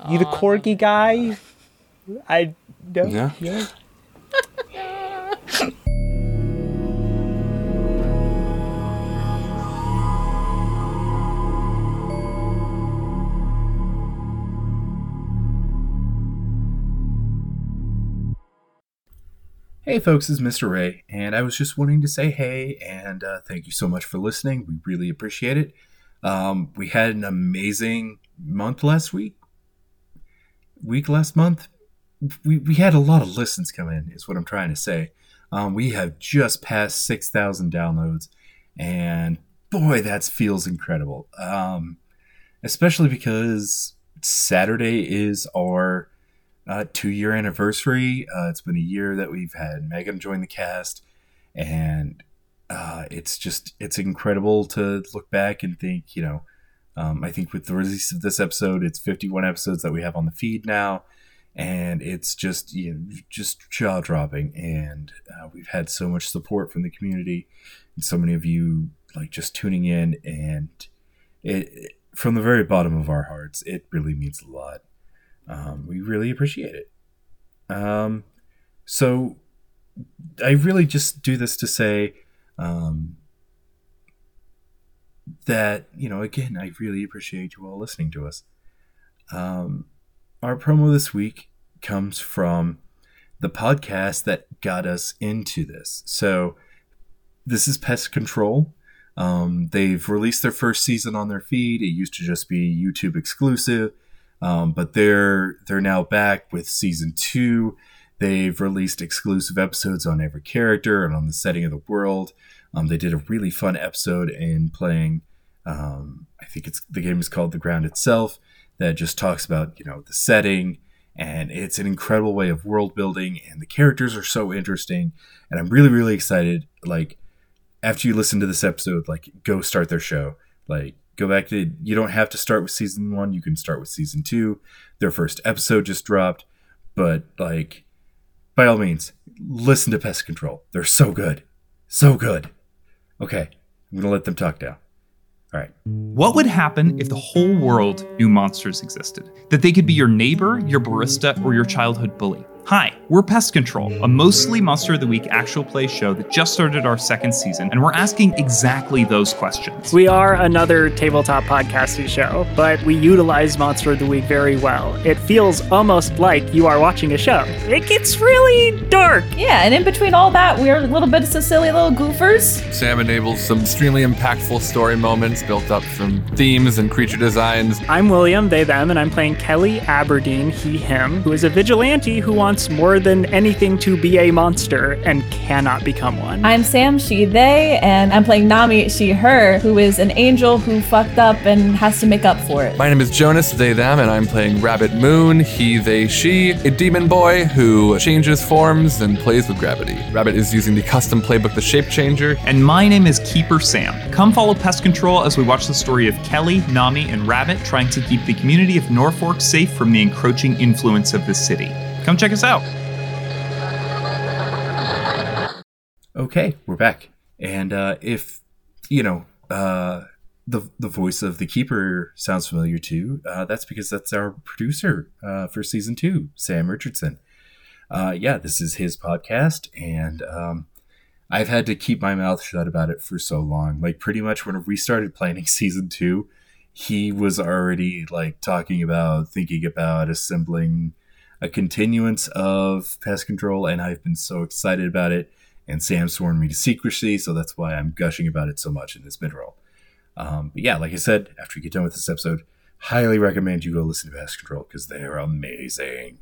You the corgi guy? I don't. Yeah. yeah. Hey folks, it's Mr. Ray, and I was just wanting to say hey and uh, thank you so much for listening. We really appreciate it. Um, we had an amazing month last week. Week last month, we, we had a lot of listens come in, is what I'm trying to say. Um, we have just passed 6,000 downloads, and boy, that feels incredible. Um, especially because Saturday is our uh, two year anniversary. Uh, it's been a year that we've had Meghan join the cast, and uh, it's just it's incredible to look back and think. You know, um, I think with the release of this episode, it's 51 episodes that we have on the feed now, and it's just you know just jaw dropping. And uh, we've had so much support from the community, and so many of you like just tuning in and it from the very bottom of our hearts, it really means a lot. Um, we really appreciate it. Um, so I really just do this to say um, that, you know, again, I really appreciate you all listening to us. Um, our promo this week comes from the podcast that got us into this. So this is Pest Control. Um, they've released their first season on their feed. It used to just be YouTube exclusive. Um, but they're they're now back with season two. They've released exclusive episodes on every character and on the setting of the world. Um, they did a really fun episode in playing. Um, I think it's the game is called The Ground Itself. That just talks about you know the setting, and it's an incredible way of world building, and the characters are so interesting. And I'm really really excited. Like after you listen to this episode, like go start their show. Like go back to you don't have to start with season one you can start with season two their first episode just dropped but like by all means listen to pest control they're so good so good okay i'm gonna let them talk now What would happen if the whole world knew monsters existed? That they could be your neighbor, your barista, or your childhood bully? Hi, we're Pest Control, a mostly Monster of the Week actual play show that just started our second season, and we're asking exactly those questions. We are another tabletop podcasting show, but we utilize Monster of the Week very well. It feels almost like you are watching a show. It gets really dark. Yeah, and in between all that, we're a little bit of some silly little goofers. Sam enables some extremely impactful story moments built up from themes and creature designs. I'm William, they, them, and I'm playing Kelly Aberdeen, he, him, who is a vigilante who wants more than anything to be a monster and cannot become one. I'm Sam, she, they, and I'm playing Nami, she, her, who is an angel who fucked up and has to make up for it. My name is Jonas, they, them, and I'm playing Rabbit Moon, he, they, she, a demon boy who changes forms and plays with gravity. Rabbit is using the custom playbook, The Shape Changer. And my name is Keeper Sam. Come follow Pest Control as we watch the story of Kelly, Nami, and Rabbit trying to keep the community of Norfolk safe from the encroaching influence of the city. Come check us out. Okay, we're back. And uh, if you know uh, the the voice of the keeper sounds familiar too, uh, that's because that's our producer uh, for season two, Sam Richardson. Uh, yeah, this is his podcast, and um, I've had to keep my mouth shut about it for so long. Like pretty much when we started planning season two, he was already like talking about thinking about assembling a continuance of pest control, and I've been so excited about it and Sam sworn me to secrecy, so that's why I'm gushing about it so much in this mid roll. Um, but yeah, like I said, after you get done with this episode, highly recommend you go listen to Pest Control because they're amazing.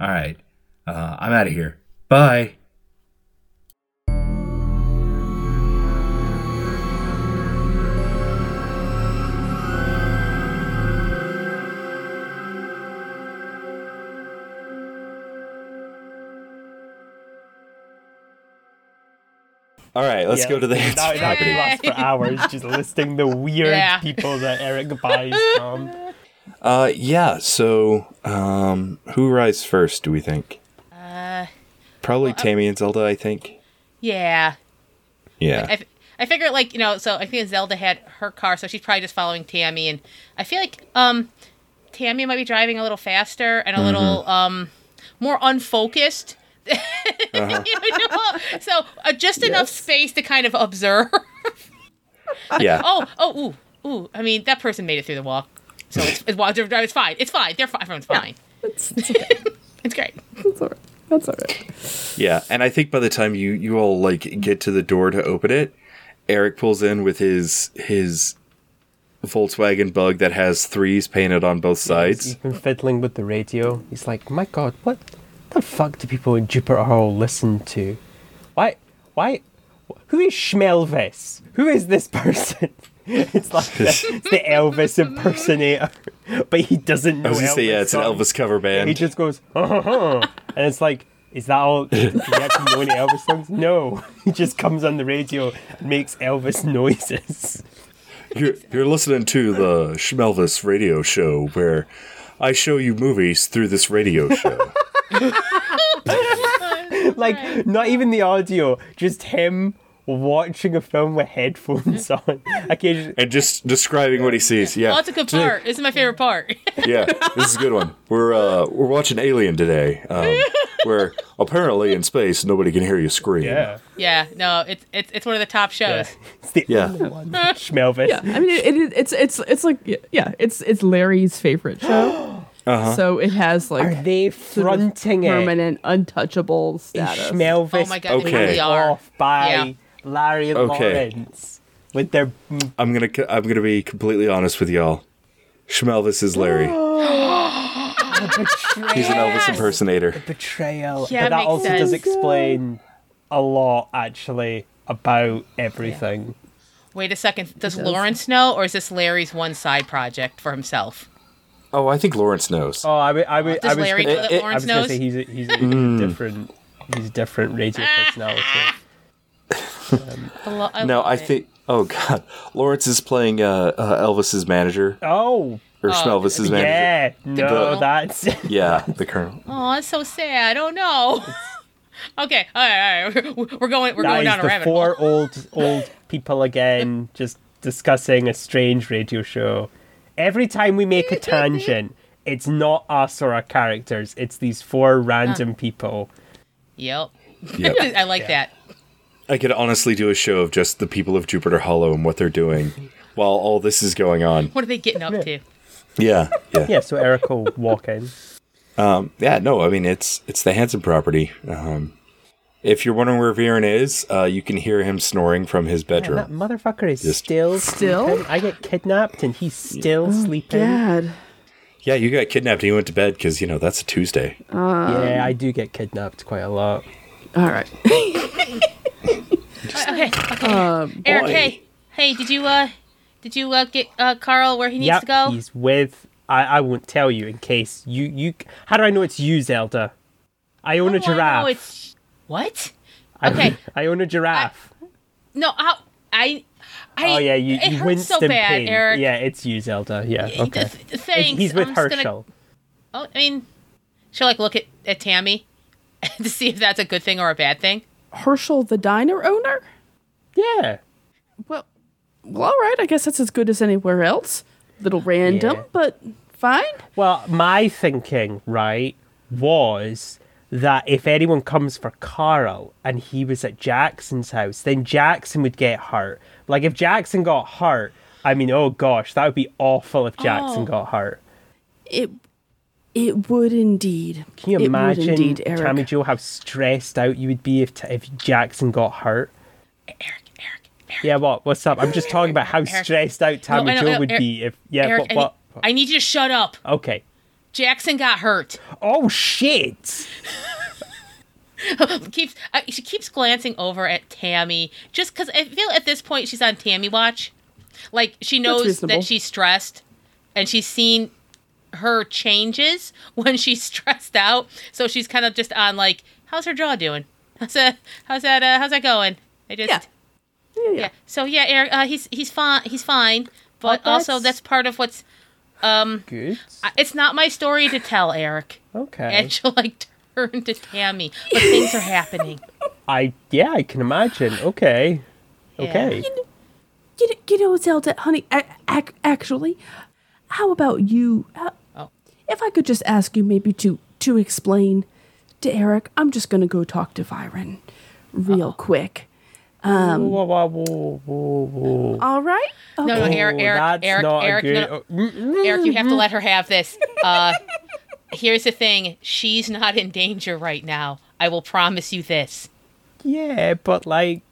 All right, uh, I'm out of here. Bye. All right, let's Yeah, go to the that- answer that property. lasts for hours just listing the weird Yeah. people that Eric buys from. Uh, yeah. So, um, who rides first? Do we think? Uh, Probably Tammy and Zelda. I think. yeah. Yeah. I figure, like you know so I think Zelda had her car so she's probably just following Tammy and I feel like um Tammy might be driving a little faster and a little um more unfocused. You know? So uh, just enough space to kind of observe. yeah. oh oh ooh ooh I mean that person made it through the wall so it's it's, well, they're- it's fine it's fine they're fine everyone's fine It's, it's okay. it's great That's all right. That's all right. Yeah, and I think by the time you you all like get to the door to open it, Eric pulls in with his his Volkswagen Bug that has threes painted on both He's sides. been fiddling with the radio. He's like, my god, what the fuck do people in Jupiter Hall listen to? Why? Why? Who is Schmelvis? Who is this person? It's like the, it's the Elvis impersonator, but he doesn't know. I was gonna say, yeah, Elvis it's an. Elvis cover band. He just goes, and it's like, is that all? Does he actually know any Elvis songs? No, he just comes on the radio and makes Elvis noises. You're, you're listening to the Schmelvis radio show where I show you movies through this radio show. like not even the audio, just him watching a film with headphones on. Occasionally, and just describing what he sees. Yeah. oh that's a good Today- part this is my favorite part yeah, this is a good one. We're uh, we're watching Alien today, um, where apparently in space nobody can hear you scream. yeah, yeah no it's it's it's one of the top shows yeah. it's the Yeah. only one. Schmelvis. Yeah, I mean, it, it, it's it's it's like yeah, it's it's Larry's favorite show. Uh-huh. So it has like Are they sort of fronting it? permanent, untouchable status. Schmelvis Oh my God, they really are. off by Yeah. Larry Okay. Lawrence with their I'm gonna c- I'm gonna be completely honest with y'all. Schmelvis is Larry. He's an Elvis impersonator. betrayal. Yeah, but that makes also does explain a lot, actually, about everything. Wait a second. Does does. Lawrence know, or is this Larry's one side project for himself? Oh, I think Lawrence knows. Oh, I would, I would, Does I was Larry gonna, know that it- I Lawrence was gonna knows? say he's a, he's a Mm. different, he's a different radio personality. I lo- I no, I it. think. Oh God, Lawrence is playing uh, uh, Elvis's manager Oh, or Schmelvis's manager. yeah, no, Colonel. that's Yeah, the colonel. Oh, that's so sad. Oh no. okay, all right, all right. We're going. We're that going is down a the rabbit four hole. old old people again, just discussing a strange radio show. Every time we make a tangent, it's not us or our characters. It's these four random people. Yep. Yep. I like that. I could honestly do a show of just the people of Jupiter Hollow and what they're doing while all this is going on. What are they getting up to? Yeah, yeah, Yeah, so Eric will walk in. yeah. No, I mean it's it's the Hanson property. Um, if you're wondering where Viren is, uh, you can hear him snoring from his Man, bedroom. that motherfucker is Just- still Still? sleeping. I get kidnapped and he's still sleeping. Dad. Yeah, you got kidnapped and you went to bed because you know that's a Tuesday. yeah, I do get kidnapped quite a lot. All right. Okay, okay. Eric, boy. hey, hey, did you uh, did you uh get uh Carl where he needs Yep, to go? he's with. I, I won't tell you in case you you. How do I know it's you, Zelda? I own a Oh, I know giraffe. It's what? I- okay. I own a giraffe. No, how I. I oh yeah, you, it you hurts winced so in bad, pain. Eric. Yeah, it's you, Zelda. Yeah, okay. th- It's- Thanks. He's with I'm Herschel. Gonna, oh, I mean, she'll like look at, at Tammy to see if that's a good thing or a bad thing. Herschel, the diner owner? Yeah. Well, well, all right. I guess that's as good as anywhere else. Little random, Yeah. but fine. Well, my thinking, right, was that if anyone comes for Carl and he was at Jackson's house, then Jackson would get hurt. Like if Jackson got hurt, I mean, oh gosh, that would be awful if Jackson Oh. got hurt. It it would indeed. Can you It imagine, indeed, Eric. Tammy Jo, how stressed out you would be if if Jackson got hurt? Eric, Eric, Eric. Yeah, what? What's up? I'm just talking about how Eric. stressed out Tammy know, Joe would Eric- be if. Yeah, Eric, what? need, I need you to shut up. Okay. Jackson got hurt. Oh shit! keeps uh, she keeps glancing over at Tammy just because I feel at this point she's on Tammy watch. Like she knows that she's stressed, and she's seen her changes when she's stressed out. So she's kind of just on like, how's her jaw doing? How's that? How's that? Uh, how's that going? I just Yeah. Yeah, yeah. yeah. So yeah, Eric, uh, he's he's fine. He's fine. But Oh, also that's- that's part of what's. Good. I- It's not my story to tell, Eric. Okay. And she'll like turn to Tammy, but things are happening. I yeah, I can imagine. Okay. Yeah. Okay. You, know- you know, Zelda, honey, a- ac- actually, how about you? Uh, Oh. If I could just ask you maybe to to explain to Eric, I'm just going to go talk to Viren real quick. Whoa, whoa, whoa, whoa, whoa. All right? No, no, Oh, Eric, Eric, that's Eric, Eric, good- no, oh, mm. Eric, you have to let her have this. Uh, here's the thing: she's not in danger right now. I will promise you this. Yeah, but like,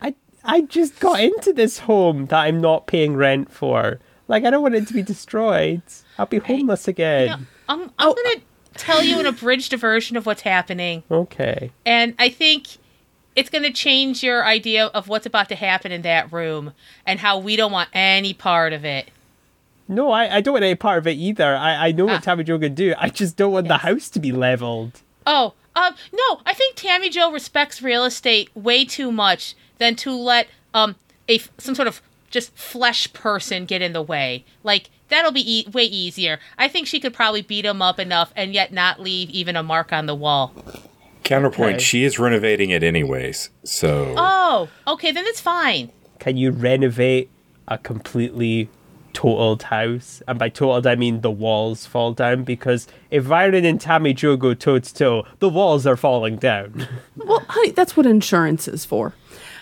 I I just got into this home that I'm not paying rent for. Like, I don't want it to be destroyed. I'll be homeless again. You know, I'm, I'm gonna tell you an abridged version of what's happening, Okay. and I think it's gonna change your idea of what's about to happen in that room and how we don't want any part of it. No, I, I don't want any part of it either. I, I know what Ah. Tammy Jo can do. I just don't want the house to be leveled. Oh, um, no, I think Tammy Jo respects real estate way too much than to let um a some sort of just flesh person get in the way. Like that'll be e- way easier. I think she could probably beat him up enough and yet not leave even a mark on the wall. Counterpoint: Okay. She is renovating it anyways, so Oh, okay, then it's fine. Can you renovate a completely totaled house? And by totaled, I mean the walls fall down because if Byron and Tammy Jo go toe to toe, the walls are falling down. Well, honey, that's what insurance is for.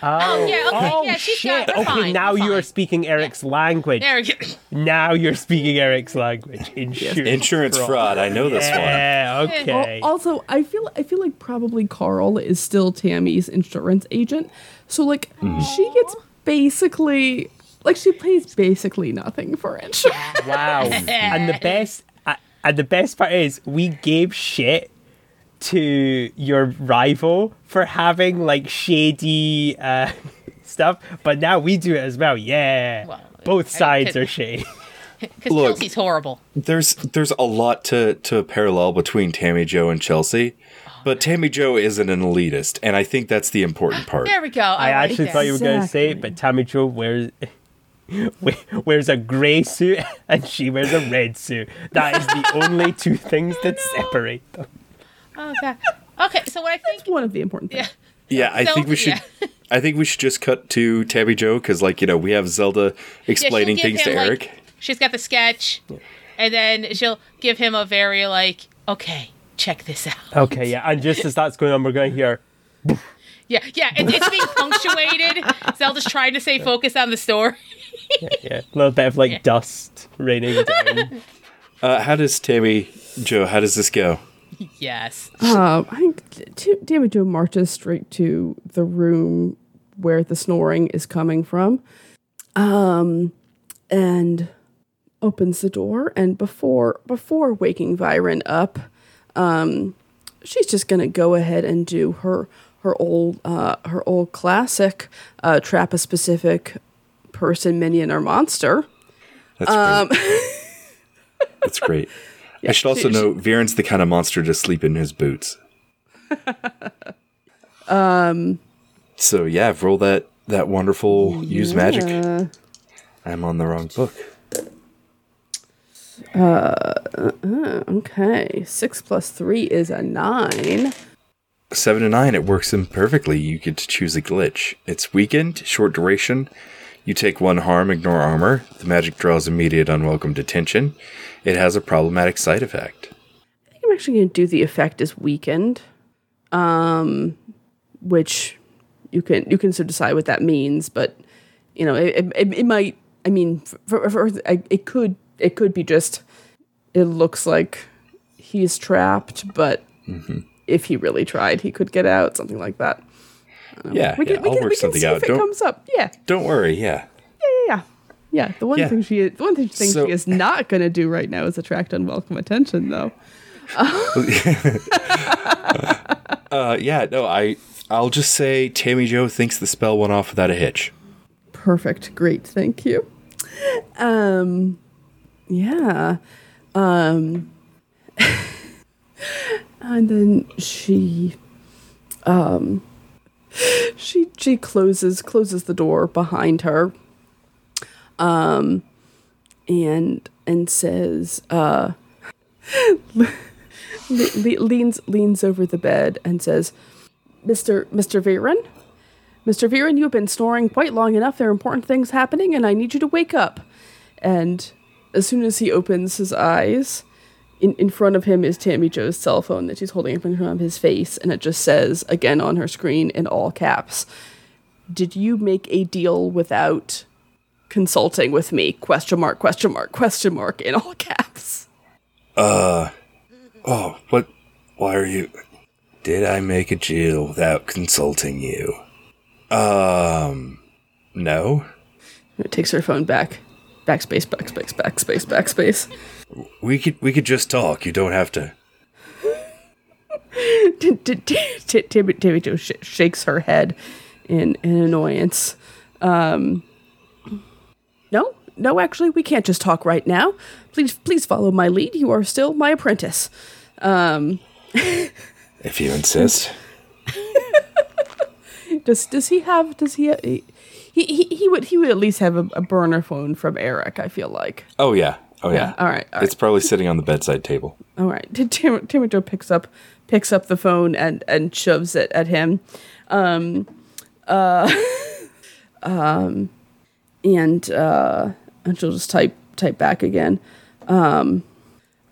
Oh, yeah, okay, oh yeah, she's shit! got. okay, fine, now you are speaking Eric's language. There we go. Now you're speaking Eric's language. Insurance, insurance fraud. I know this one. Yeah. Al- Okay. Also, I feel I feel like probably Carl is still Tammy's insurance agent. So like she gets basically like she pays basically nothing for insurance. Wow. and the best uh, and the best part is we gave shit to your rival for having like shady uh, stuff, but now we do it as well. Yeah. Well, Both sides are shady. Because Look. Chelsea's horrible. There's there's a lot to to parallel between Tammy Jo and Chelsea, but Tammy Jo isn't an elitist, and I think that's the important part. There we go. I, I like actually that. thought you were going to say it, but Tammy Jo wears wears a grey suit and she wears a red suit. That is the only two things that separate them. Oh, God. Okay, so what I think. One of the important things. Yeah. Yeah, I So- think we should. yeah. I think we should just cut to Tammy Jo because, like, you know, we have Zelda explaining give things to him, like- Eric. She's got the sketch, and then she'll give him a very like, okay, check this out. Okay, yeah. And just as that's going on, we're going to hear. Yeah, yeah, it, it's being punctuated. Zelda's trying to stay focused on the story. Yeah, a little bit of like dust raining down. Uh, how does Tammy Jo? How does this go? yes. Um, I think T- Tammy Jo marches straight to the room where the snoring is coming from, um, and opens the door. And before before waking Viren up, um, she's just gonna go ahead and do her her old uh, her old classic uh, trap a specific person, minion, or monster. That's great. That's great. I should also she- know Viren's the kind of monster to sleep in his boots. Um, So yeah, roll that that wonderful use magic. uh, I'm on the wrong book. Uh. okay, six plus three is a nine. Seven to nine, it works imperfectly. You get to choose a glitch. It's weakened, short duration. You take one harm, ignore armor. The magic draws immediate unwelcome attention. It has a problematic side effect. I think I'm actually going to do the effect as weakened, um, which you can you can sort of decide what that means, but you know it, it, it might. I mean, for, for, it could it could be just it looks like he's trapped, but if he really tried, he could get out, something like that. Yeah, We yeah, can, we I'll can, work we can something see out. if it Don't comes up. Yeah, don't worry. Yeah. yeah, yeah. The one Yeah. thing she the one thing So- she is not going to do right now is attract unwelcome attention, though. Uh, yeah. No, I. I'll just say Tammy Jo thinks the spell went off without a hitch. Perfect. Great. Thank you. Um yeah. Um and then she um she she closes closes the door behind her um and and says uh le- le- leans leans over the bed and says Mr. Mr. Viren Mr. Viren, you have been snoring quite long enough. There are important things happening, and I need you to wake up. And as soon as he opens his eyes, in, in front of him is Tammy Jo's cell phone that she's holding up in front of his face, and it just says, again on her screen in all caps, Did you make a deal without consulting with me? Question mark, question mark, question mark, in all caps. Uh oh, what? Why are you? Did I make a deal without consulting you? Um, no. It takes her phone back. Backspace, backspace, backspace, backspace. We could we could just talk. You don't have to. Timmy Timmy Jo sh- shakes her head in in annoyance. Um, no, no, actually, we can't just talk right now. Please, please follow my lead. You are still my apprentice. Um, If you insist. does does he have? Does he? He he, he would he would at least have a, a burner phone from Eric. I feel like. Oh yeah. Oh yeah. All right. All right. It's probably sitting on the bedside table. All right. Tim, picks up picks up the phone and and shoves it at him. Um, uh, um, and uh, and she'll just type type back again. Um,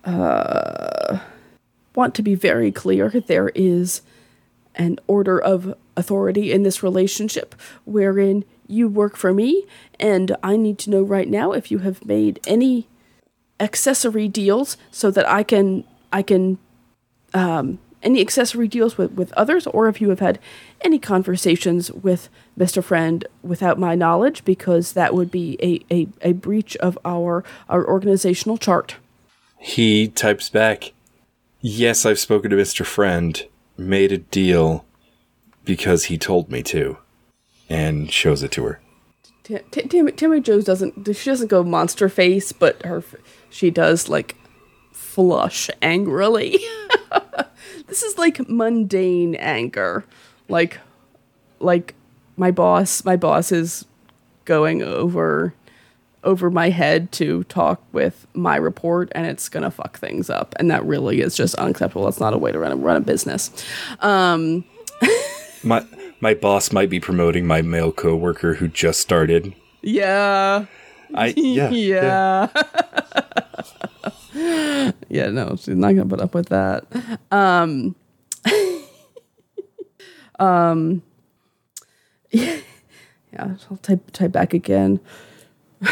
uh, want to be very clear. There is an order of authority in this relationship wherein you work for me and I need to know right now if you have made any accessory deals so that I can I can um, any accessory deals with, with others or if you have had any conversations with Mr. Friend without my knowledge because that would be a, a, a breach of our our organizational chart. He types back, Yes, I've spoken to Mr. Friend, made a deal because he told me to, and shows it to her. T- T- Tammy, Tammy Jo's doesn't she doesn't go monster face, but her she does like flush angrily. this is like mundane anger, like like my boss my boss is going over over my head to talk with my report and it's gonna fuck things up and that really is just unacceptable that's not a way to run a, run a business um My my boss might be promoting my male coworker who just started. yeah I yeah. yeah. no, she's not gonna put up with that. Um, um, yeah, yeah. I'll type type back again.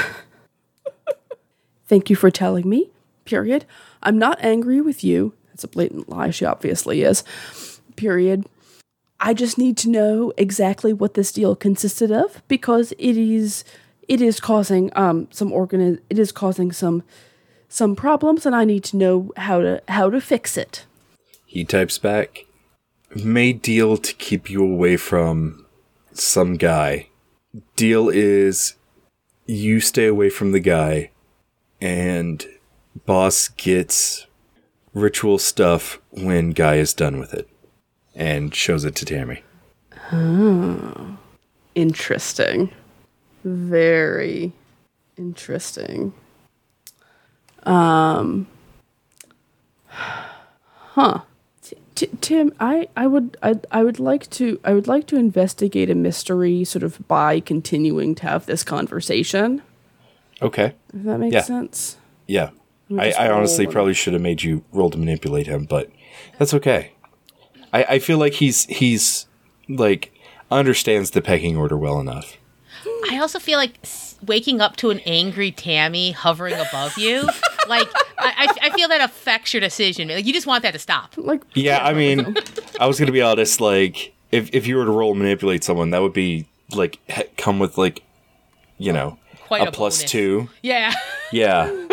Thank you for telling me. Period. I'm not angry with you. That's a blatant lie. She obviously is. Period. I just need to know exactly what this deal consisted of because it is it is causing um some organi- it is causing some some problems and I need to know how to how to fix it. He types back, made deal to keep you away from some guy. Deal is you stay away from the guy and boss gets ritual stuff when guy is done with it and shows it to Tammy. Oh. Interesting. Very interesting. Um Huh. T- T- Tim, I, I would I, I would like to I would like to investigate a mystery sort of by continuing to have this conversation. Okay. If that makes Yeah. sense. Yeah. I, I honestly roll. probably should have made you roll to manipulate him, but that's okay. I, I feel like he's he's like understands the pecking order well enough. I also feel like waking up to an angry Tammy hovering above you, like I, I, I feel that affects your decision. Like you just want that to stop. Like Yeah, I mean, I was gonna be honest. Like, if if you were to roll manipulate someone, that would be like come with like, you know, Quite a, a plus bonus. two. Yeah. Yeah.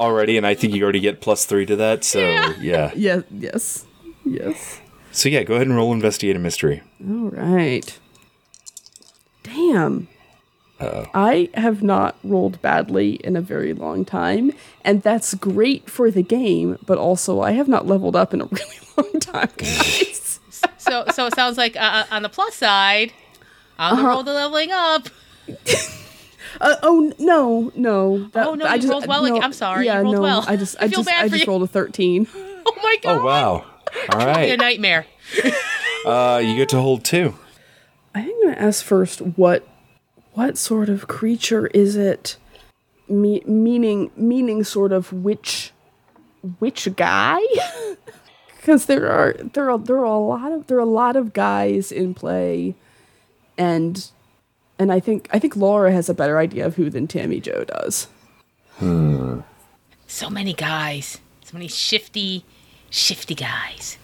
already, and I think you already get plus three to that. So yeah. Yeah, yes. Yes. So yeah, go ahead and roll investigate a mystery. All right. Damn. I have not rolled badly in a very long time, and that's great for the game, but also I have not leveled up in a really long time, guys. So so it sounds like uh, on the plus side, on Uh-huh. the roll to leveling up. uh, oh no, no. That, Oh, no, you rolled well again. I'm sorry, you Yeah, rolled no. well. I just, I I, feel just, bad I for just you. rolled a thirteen. Oh my god. Oh wow! All A nightmare. uh, you get to hold two. I think I'm gonna ask first what what sort of creature is it? Me- meaning meaning sort of which which guy? Because there are there are there are a lot of there are a lot of guys in play, and and I think I think Laura has a better idea of who than Tammy Jo does. Hmm. So many guys. So many shifty, shifty guys.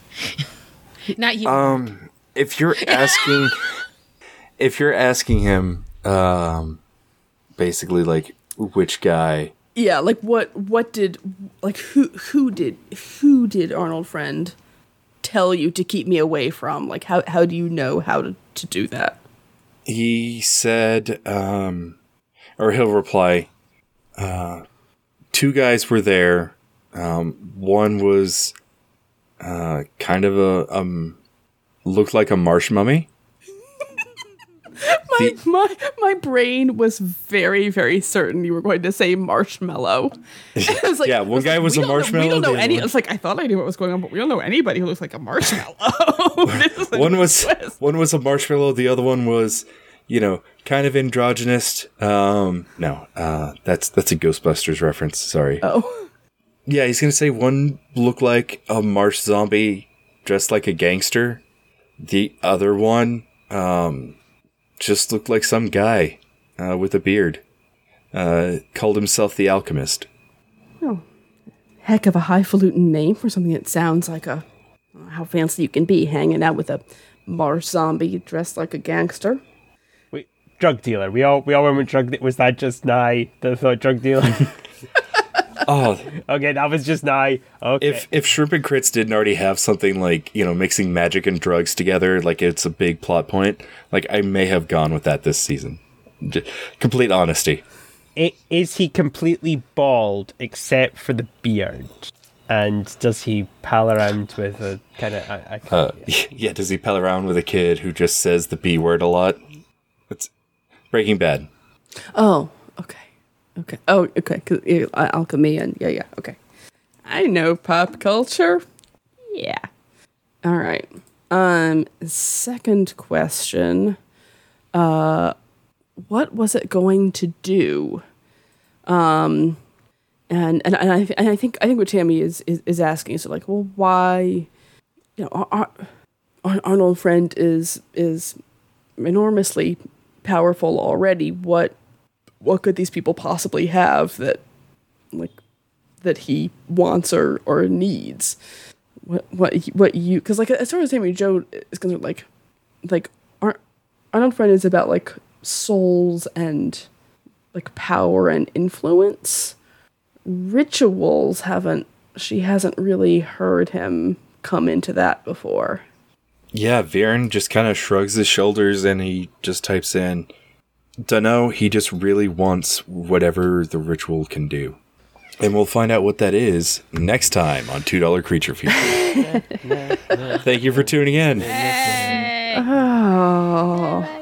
Not you. Um, if you're asking, if you're asking him, um, basically like which guy, Yeah, like what what did like who who did who did Arnold Friend tell you to keep me away from? Like how how do you know how to, to do that? he said, um, or he'll reply, uh, two guys were there. Um, one was, uh, kind of a, um, looked like a marsh mummy. My, my my brain was very very certain you were going to say marshmallow. Was like, Yeah, one guy like, was a don't know- marshmallow, we don't know any. It's like I thought I knew what was going on, but we don't know anybody who looks like a marshmallow. One was twist. one was a marshmallow. The other one was, you know, kind of androgynous. Um, no, uh, that's that's a Ghostbusters reference. Sorry. Oh, Yeah, he's gonna say one looked like a marsh zombie dressed like a gangster. The other one, um, just looked like some guy uh, with a beard. Uh, called himself the alchemist. Oh, heck of a highfalutin name for something that sounds like a how fancy you can be hanging out with a marsh zombie dressed like a gangster. Wait, drug dealer. We all we all went drug. De- was that just Nye? The thought drug dealer. Oh, okay, that was just Nye. Okay. if if Shrimp and Crits didn't already have something like you know mixing magic and drugs together, like it's a big plot point, like I may have gone with that this season. J- complete honesty. I- is he completely bald except for the beard? And does he pal around with a kind of? I, I, Uh, yeah, does he pal around with a kid who just says the B word a lot? It's Breaking Bad. Oh, okay. Okay. Oh, okay. alchemy and yeah, yeah. Okay. I know pop culture. Yeah. All right. Um. Second question. Uh, what was it going to do? Um, and and, and I and I think I think what Tammy is is, is asking is like, well, why, you know, our, our, our Arnold Friend is is enormously powerful already. What what could these people possibly have that like that he wants or or needs? What what what you because like as far as Tammy Jo is concerned, like like Ar- Arnold Friend is about like souls and like power and influence rituals haven't she hasn't really heard him come into that before. Yeah, Viren just kind of shrugs his shoulders and he just types in, Dunno, he just really wants whatever the ritual can do. And we'll find out what that is next time on $2 Creature Feature. Thank you for tuning in. Hey. Oh.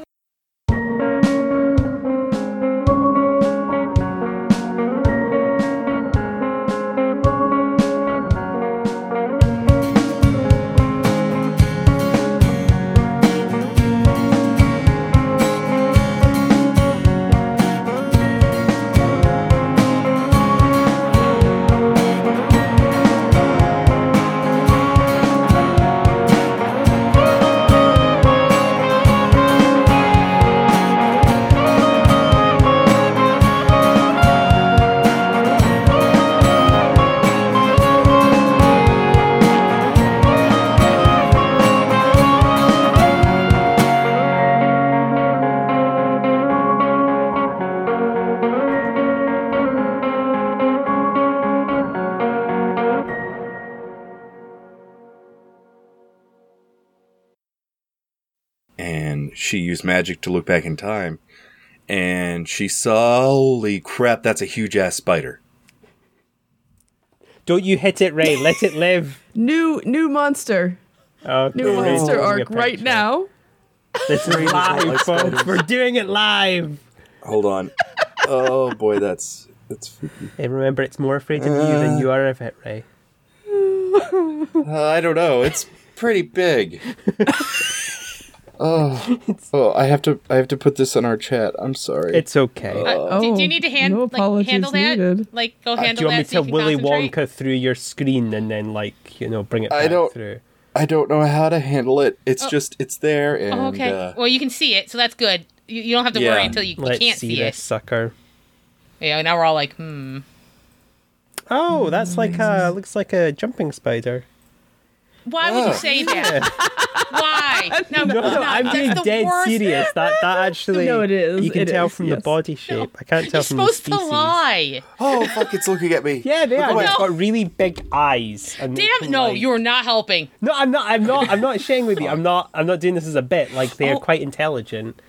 And she used magic to look back in time. And she saw, holy crap, that's a huge ass spider. Don't you hit it, Ray. Let it live. New new monster. Okay, New Ray's monster taking arc right now. This is live, folks. We're doing it live. Hold on. oh boy, that's that's freaky. Hey, remember, it's more afraid of you than you are of it, Ray. Uh, I don't know. It's pretty big. oh, oh, I have to. I have to put this in our chat. I'm sorry. It's okay. Uh, do, do Oh, you need to hand, no like, apologies handle that? needed. Like, go Uh, handle do you want me that so to you can Willy? Wonka through your screen and then, like, you know, bring it I don't- through? I don't know how to handle it. It's just it's there and Oh, okay. uh, well, you can see it, so that's good. You, you don't have to Yeah. worry until you, you Let's can't see, see, this it. sucker. Yeah, now we're all like, hmm. Oh, that's like a looks like a jumping spider. Why would Oh. you say that? Why? No, No, no, I'm that's being dead worst. serious. That that actually No, it is. You can It tell is, from the body shape. I can't tell You're from the supposed to lie. oh fuck, it's looking at me. Yeah, they are. away. It's No. got really big eyes. And Damn, no, like- you're not helping. No, I'm not. I'm not. I'm not sharing with you. I'm not. I'm not doing this as a bit. Like they are Oh. quite intelligent.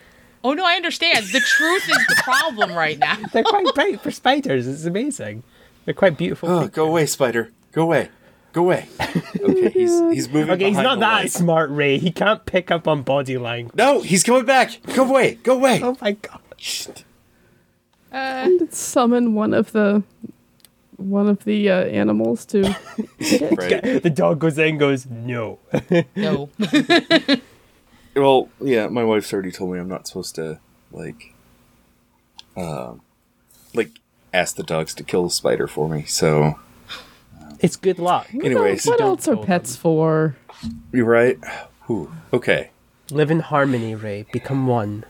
Oh no, I understand. The truth is the problem right now. They're quite bright for spiders. It's amazing. They're quite beautiful. Oh, creatures. go away, spider. Go away. Go away. Okay, he's he's moving. Okay, he's not the that light. smart, Ray. He can't pick up on body language. No, he's coming back. Go away. Go away. Oh my god. Uh, Summon one of the one of the uh, animals to Right. The dog goes in, goes no. no. Well, yeah, my wife's already told me I'm not supposed to like, um, like ask the dogs to kill the spider for me. So, it's good luck. anyways, what else are tell pets for? you're right. Whew. Okay. Live in harmony, Ray. Become one.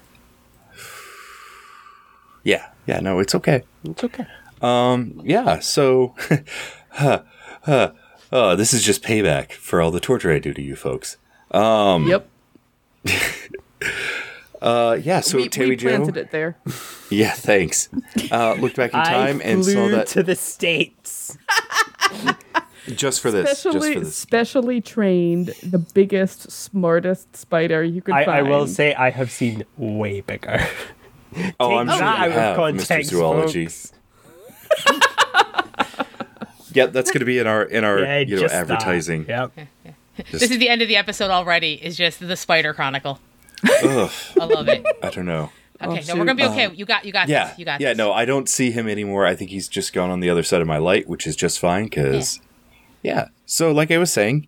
Yeah. Yeah. No, it's okay. It's okay. Um. Yeah. So, huh, huh, uh, this is just payback for all the torture I do to you folks. Um. Yep, Uh. Yeah. So we, Tammy we Joe. planted it there. Yeah. Thanks. Uh. Looked back in time I and flew saw that to the states. just for this. just for this. specially trained, the biggest, smartest spider you could I, find. I will say I have seen way bigger. Oh, I'm Take sure you have, context, Mr. Zoology. Yep, that's going to be in our in our Yeah, you know just that. advertising. Yep. This is the end of the episode already. Is just the Spider Chronicle. Ugh, I love it. I don't know. Okay, no, oh, we're gonna be okay. You got, you got Yeah, this. You got yeah. this. No, I don't see him anymore. I think he's just gone on the other side of my light, which is just fine. Because, yeah. So, like I was saying,